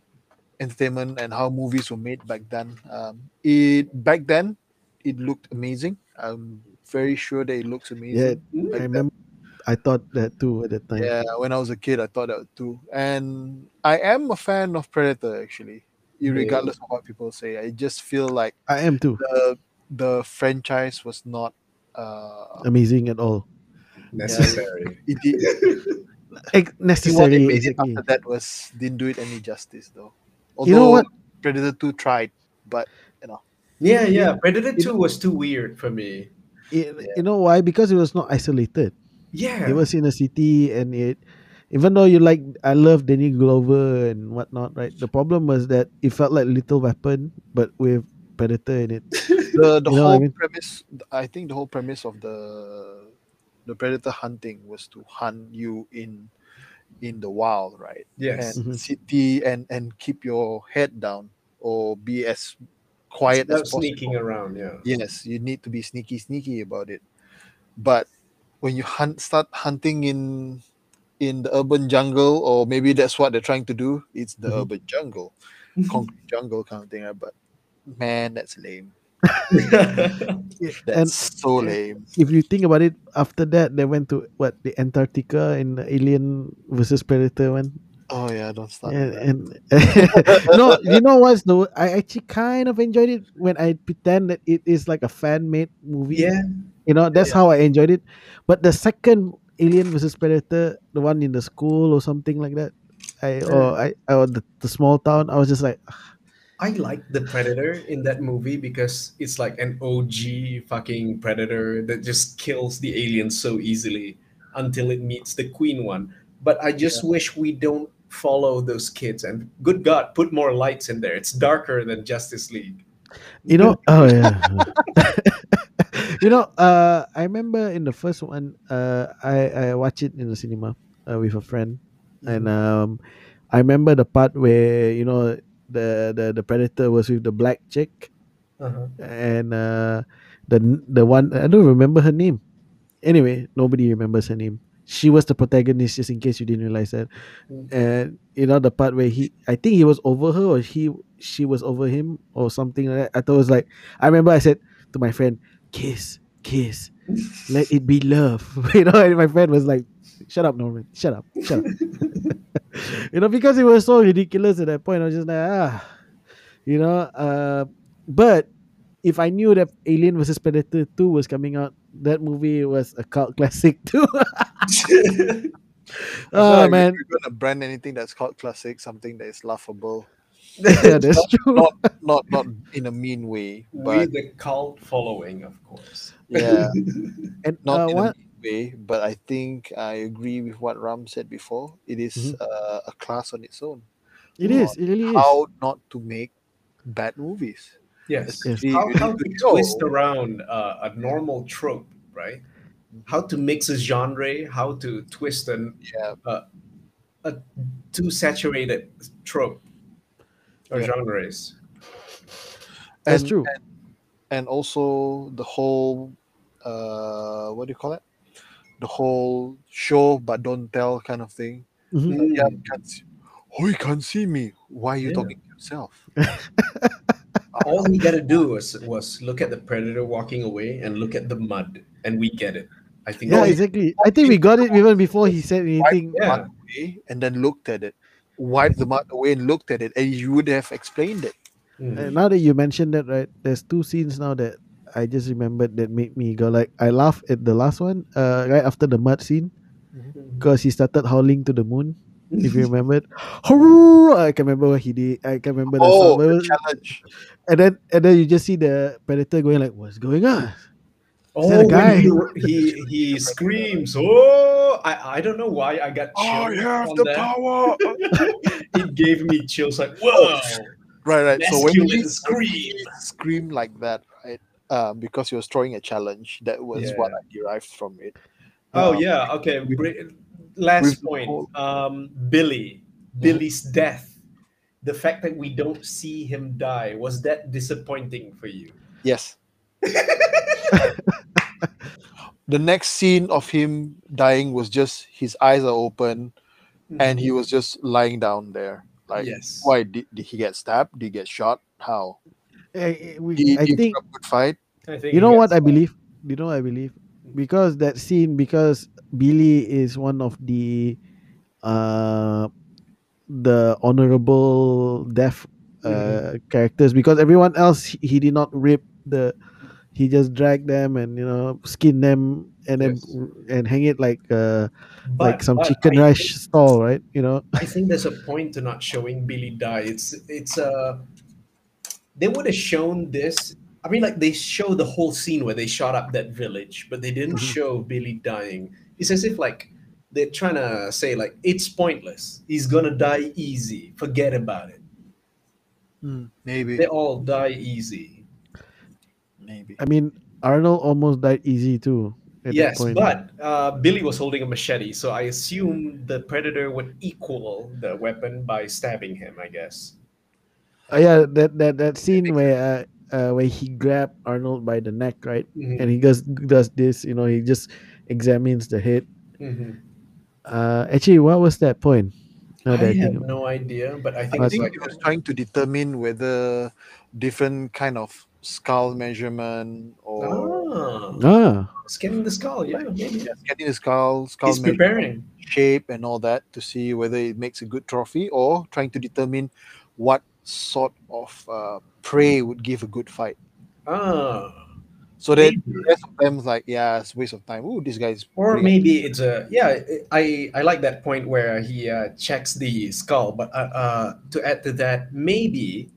Speaker 4: entertainment and how movies were made back then. Um, it back then it looked amazing. I'm very sure that it looks amazing.
Speaker 3: yeah,
Speaker 4: amazing.
Speaker 3: I
Speaker 4: back then.
Speaker 3: remember. I thought that too at the time.
Speaker 4: Yeah, when I was a kid, I thought that too. And I am a fan of Predator actually, regardless of what people say. I just feel like
Speaker 3: I am too.
Speaker 4: the the franchise was not. Uh,
Speaker 3: Amazing at all.
Speaker 5: Necessary.
Speaker 4: it did,
Speaker 3: Ex-
Speaker 4: what
Speaker 3: necessary.
Speaker 4: they made it
Speaker 3: Exactly.
Speaker 4: after that was didn't do it any justice though. Although
Speaker 3: You know what?
Speaker 4: Predator Two tried, but you know.
Speaker 5: yeah, yeah. Predator 2 was too weird for me.
Speaker 3: It- You know why? Because it was not isolated.
Speaker 5: Yeah.
Speaker 3: It was in a city, and it, even though you like, I love Danny Glover and whatnot, right? The problem was that it felt like Lethal Weapon, but with Predator in it.
Speaker 4: the the
Speaker 3: You know what I
Speaker 4: whole
Speaker 3: mean?
Speaker 4: premise I think the whole premise of the the predator hunting was to hunt you in in the wild, right?
Speaker 5: yes.
Speaker 4: And
Speaker 3: Mhm.
Speaker 4: city and and keep your head down or be as quiet
Speaker 5: Without
Speaker 4: as possible.
Speaker 5: sneaking around, yeah.
Speaker 4: Yes, you need to be sneaky sneaky about it. But when you hunt start hunting in in the urban jungle or maybe that's what they're trying to do, it's the
Speaker 3: Mhm.
Speaker 4: urban jungle, concrete jungle kind of thing. right? But man, that's lame. That's
Speaker 3: and
Speaker 4: so lame.
Speaker 3: if you think about it, after that they went to what the Antarctica in the Alien versus Predator one.
Speaker 4: Oh yeah, don't start.
Speaker 3: And, and no, you know what's the? I actually kind of enjoyed it when I pretend that it is like a fan made movie.
Speaker 5: yeah.
Speaker 3: You know, that's how I enjoyed it. But the second Alien versus Predator, the one in the school or something like that, I or I or the, the small town, I was just like,
Speaker 5: I like the Predator in that movie because it's like an OG fucking Predator that just kills the aliens so easily until it meets the Queen one. But I just wish we don't follow those kids and good God, put more lights in there. It's darker than Justice League.
Speaker 3: you know, oh yeah. you know, uh, I remember in the first one, uh, I I watched it in the cinema uh, with a friend, and um, I remember the part where you know the the the predator was with the black chick,
Speaker 5: Uh-huh.
Speaker 3: and uh, the the one I don't remember her name. Anyway, nobody remembers her name. She was the protagonist, just in case you didn't realize that.
Speaker 5: Mm.
Speaker 3: And you know the part where he, I think he was over her, or he, she was over him, or something like that. I thought it was like, I remember I said to my friend, "Kiss, kiss, let it be love." you know, and my friend was like, "Shut up, Norman. Shut up. Shut up." you know, because it was so ridiculous at that point. I was just like, ah, you know. Uh, but if I knew that Alien vs Predator Two was coming out, that movie was a cult classic too.
Speaker 4: I feel
Speaker 3: oh
Speaker 4: like
Speaker 3: man,
Speaker 4: if you're gonna brand anything that's called classic, something that is laughable,
Speaker 3: yeah, that's true.
Speaker 4: not not not in a mean way,
Speaker 5: With
Speaker 4: but
Speaker 5: the cult following, of course.
Speaker 4: yeah,
Speaker 3: And
Speaker 4: not
Speaker 3: uh,
Speaker 4: in
Speaker 3: what?
Speaker 4: A mean way. But I think I agree with what Ram said before. It is,
Speaker 3: Mhm.
Speaker 4: uh, a class on its own.
Speaker 3: It is. It really is.
Speaker 4: How not to make bad movies.
Speaker 5: Yes.
Speaker 3: Yes.
Speaker 5: How, how to twist around uh, a normal trope, right? How to mix a genre, how to twist an
Speaker 4: Yeah,
Speaker 5: a too saturated trope or
Speaker 4: Yeah.
Speaker 5: genres.
Speaker 3: That's
Speaker 4: and-
Speaker 3: true.
Speaker 4: And, and also the whole, uh, what do you call it? The whole show but don't tell kind of thing.
Speaker 3: Mhm.
Speaker 4: Yeah, can't see. Oh, you can't see me. Why are you
Speaker 5: Yeah.
Speaker 4: talking to yourself?
Speaker 5: All he got to do was was look at the predator walking away and look at the mud, and we get it. I think.
Speaker 3: Yeah, exactly. I think we got it even before he said
Speaker 4: Wipe
Speaker 3: anything.
Speaker 4: the mud away and then looked at it. Wiped the mud away and looked at it, and you would have explained it.
Speaker 3: Uh, now that you mentioned that, right? There's two scenes now that I just remembered that made me go like I laughed at the last one, uh, right after the mud scene,
Speaker 5: Mm-hmm.
Speaker 3: because he started howling to the moon. if you remember I can remember what he did. I can remember the
Speaker 6: Oh,
Speaker 3: song.
Speaker 6: The challenge.
Speaker 3: and then and then you just see the predator going like, "What's going on?"
Speaker 5: Oh,
Speaker 3: that guy?
Speaker 5: he, he he screams! Oh, I, I don't know why I got chills
Speaker 6: I have
Speaker 5: on
Speaker 6: the
Speaker 5: that.
Speaker 6: power.
Speaker 5: it gave me chills. Like whoa,
Speaker 6: right, right. So when
Speaker 5: masculine
Speaker 6: he
Speaker 5: scream.
Speaker 6: scream like that, right? Um, because he was throwing a challenge. That was what I derived from it.
Speaker 5: Oh
Speaker 6: Um,
Speaker 5: yeah, okay. bri- Last
Speaker 6: with
Speaker 5: point.
Speaker 6: whole-
Speaker 5: Um, Billy, Billy's death. The fact that we don't see him die was that disappointing for you?
Speaker 6: Yes. the next scene of him dying was just his eyes are open and he was just lying down there. Like,
Speaker 5: yes.
Speaker 6: why did, did he get stabbed? Did he get shot? How?
Speaker 3: I, we-
Speaker 6: Did
Speaker 3: I
Speaker 6: give
Speaker 3: think
Speaker 6: a good fight?
Speaker 5: I think
Speaker 3: you know what I believe. You know what I believe because that scene because Billy is one of the uh the honorable deaf uh
Speaker 5: Mhm.
Speaker 3: characters because everyone else he, he did not rip the he just dragged them and you know skin them and then and hang it like uh like some chicken
Speaker 5: I
Speaker 3: rice stall right you know
Speaker 5: I think there's a point to not showing Billy die. It's it's uh they would have shown this. I mean, like they show the whole scene where they shot up that village, but they didn't
Speaker 3: Mhm.
Speaker 5: show Billy dying. It's as if like they're trying to say like it's pointless. He's gonna die easy. Forget about it.
Speaker 6: Hmm, maybe.
Speaker 5: They all die easy.
Speaker 6: Maybe.
Speaker 3: I mean Arnold almost died easy too at that
Speaker 5: yes,
Speaker 3: point.
Speaker 5: but uh, Billy was holding a machete, so I assume the predator would equal the weapon by stabbing him. I guess.
Speaker 3: Uh, yeah, that that that scene where uh, uh where he grabbed Arnold by the neck, right,
Speaker 5: Mhm,
Speaker 3: and he does does this, you know, he just examines the head.
Speaker 5: mhm.
Speaker 3: Uh, actually, what was that point? Now that
Speaker 5: I
Speaker 3: I
Speaker 5: have
Speaker 3: of-
Speaker 5: no idea, but I think
Speaker 6: I think
Speaker 5: like
Speaker 6: he was trying to determine whether different kind of skull measurement or
Speaker 5: ah,
Speaker 3: Ah,
Speaker 5: scanning the skull. Yeah, maybe.
Speaker 6: yeah, getting the skull, skull
Speaker 5: He's preparing.
Speaker 6: shape and all that to see whether it makes a good trophy or trying to determine what sort of uh, prey would give a good fight.
Speaker 5: Ah,
Speaker 6: So that
Speaker 5: maybe.
Speaker 6: the rest of them is like, yeah, it's a waste of time. Ooh, this guy's
Speaker 5: or
Speaker 6: pretty-
Speaker 5: maybe it's a yeah. I I like that point where he uh, checks the skull, but uh, uh, to add to that, maybe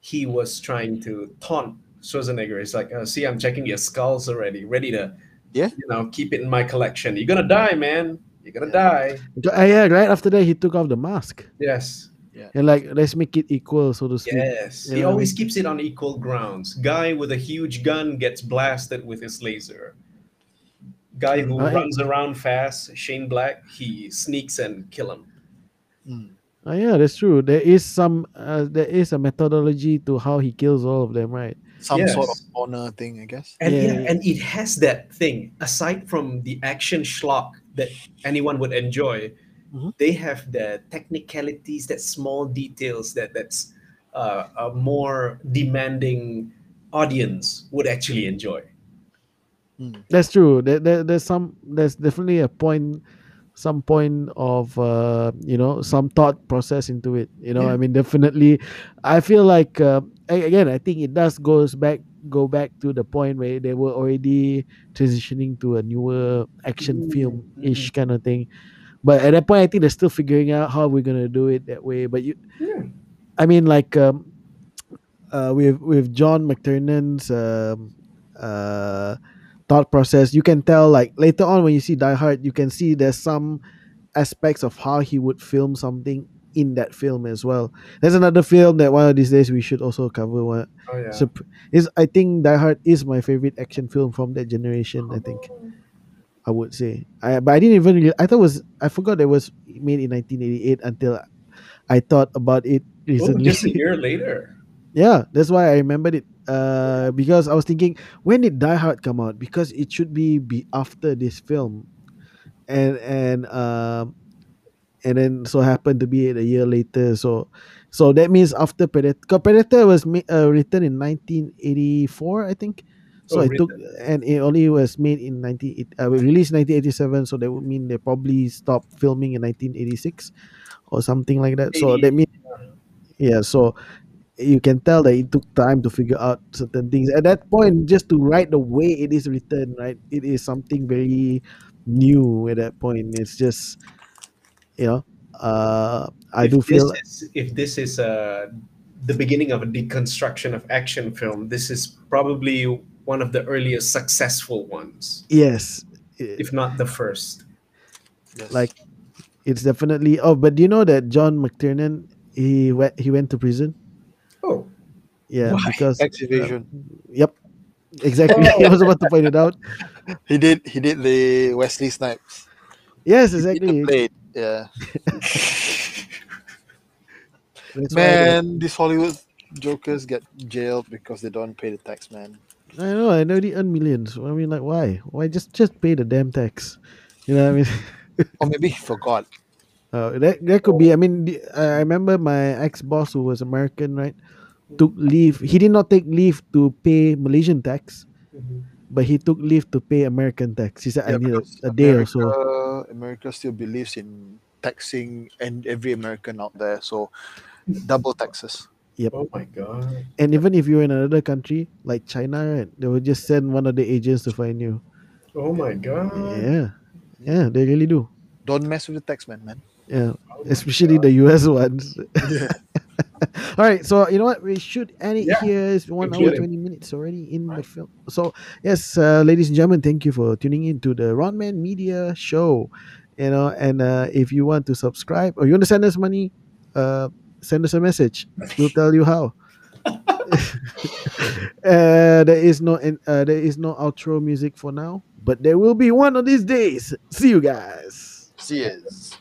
Speaker 5: he was trying to taunt Schwarzenegger. It's like, uh, see, I'm checking your skulls already, ready to
Speaker 6: Yeah.
Speaker 5: you know, keep it in my collection. You're gonna die, man. You're gonna die.
Speaker 3: uh, yeah, right after that he took off the mask
Speaker 5: Yes.
Speaker 3: And like let's make it equal, so to speak.
Speaker 5: Yes,
Speaker 3: You
Speaker 5: he
Speaker 3: know
Speaker 5: always keeps it on equal grounds. Guy with a huge gun gets blasted with his laser. Guy who
Speaker 3: I-
Speaker 5: runs around fast, Shane Black, he sneaks and kill him.
Speaker 6: Mm.
Speaker 3: Oh, yeah, that's true. There is some uh, there is a methodology to how he kills all of them, right?
Speaker 6: some sort of
Speaker 5: Yes.
Speaker 6: honor thing, I guess.
Speaker 5: And
Speaker 3: Yeah,
Speaker 5: yeah,
Speaker 3: yeah.
Speaker 5: and it has that thing. Aside from the action schlock that anyone would enjoy,
Speaker 6: Mhm.
Speaker 5: they have the technicalities, that small details that that's uh, a more demanding audience would actually enjoy.
Speaker 3: That's true. There, there, there's some there's definitely a point some point of uh, you know some thought process into it you know
Speaker 5: Yeah.
Speaker 3: i mean definitely i feel like uh, again i think it does goes back go back to the point where they were already transitioning to a newer action
Speaker 5: Mm,
Speaker 3: film ish kind of thing but at that point i think they're still figuring out how we're gonna do it that way but you
Speaker 5: Yeah.
Speaker 3: i mean like um uh with with john mctiernan's um uh thought process you can tell like later on when you see die hard you can see there's some aspects of how he would film something in that film as well there's another film that one of these days we should also cover one
Speaker 5: Oh yeah.
Speaker 3: so is i think die hard is my favorite action film from that generation i think i would say I, but i didn't even really, i thought it was i forgot it was made in 1988 until i thought about it
Speaker 5: oh,
Speaker 3: recently
Speaker 5: just a year later.
Speaker 3: yeah, that's why I remembered it. Uh, because I was thinking, when did Die Hard come out? Because it should be be after this film, and and um, and then so happened to be a year later. So, so that means after Predator, Predator was ma- uh, written in 1984, I think. So
Speaker 5: Oh,
Speaker 3: it took, and it only was made in 19 uh, released 1987. So that would mean they probably stopped filming in 1986 or something like that. So
Speaker 5: 80.
Speaker 3: that means yeah so you can tell that it took time to figure out certain things at that point just to write the way it is written right it is something very new at that point it's just you know uh, I
Speaker 5: if
Speaker 3: do feel
Speaker 5: is, if this is uh, the beginning of a deconstruction of action film, this is probably one of the earliest successful ones,
Speaker 3: yes,
Speaker 5: if not the first.
Speaker 4: Yes.
Speaker 3: like it's definitely. Oh, but do you know that John McTiernan he went he went to prison?
Speaker 5: Oh,
Speaker 3: Yeah,
Speaker 5: Why?
Speaker 3: because
Speaker 4: Tax evasion.
Speaker 3: Uh, yep, exactly. I was about to point it out.
Speaker 4: He did. He did the Wesley Snipes.
Speaker 3: Yes,
Speaker 4: He did
Speaker 3: exactly.
Speaker 4: Blade. Yeah.
Speaker 3: That's why the-
Speaker 4: Man, these Hollywood jokers get jailed because they don't pay the tax, man.
Speaker 3: I know, I know they earn millions. I mean, like, why? Why just just pay the damn tax? You know what I mean?
Speaker 4: Or maybe he forgot.
Speaker 3: Uh, that that could be. I mean, the- I remember my ex boss who was American, right? Took leave. He did not take leave to pay Malaysian tax, but he took leave to pay American tax. He said, "I need a, a day or so."
Speaker 4: America- America still believes in taxing and every American out there, so double taxes.
Speaker 5: Oh my god!
Speaker 3: And even if you're in another country like China, right, they will just send one of the agents to find you.
Speaker 5: Oh my god!
Speaker 3: Yeah, yeah, they really do.
Speaker 4: Don't mess with the tax man, man.
Speaker 3: Yeah, especially the US ones. Yeah. All right, so you know what? We should end it
Speaker 5: Yeah,
Speaker 3: here. It's one hour
Speaker 5: concluding.
Speaker 3: twenty minutes already in the film. So yes, uh, ladies and gentlemen, thank you for tuning in to the Ronman Media Show. You know, and uh, if you want to subscribe or you want to send us money, uh, send us a message. We'll tell you how. uh, there is no uh, there is no outro music for now, but there will be one of these days. See you guys.
Speaker 4: See yous.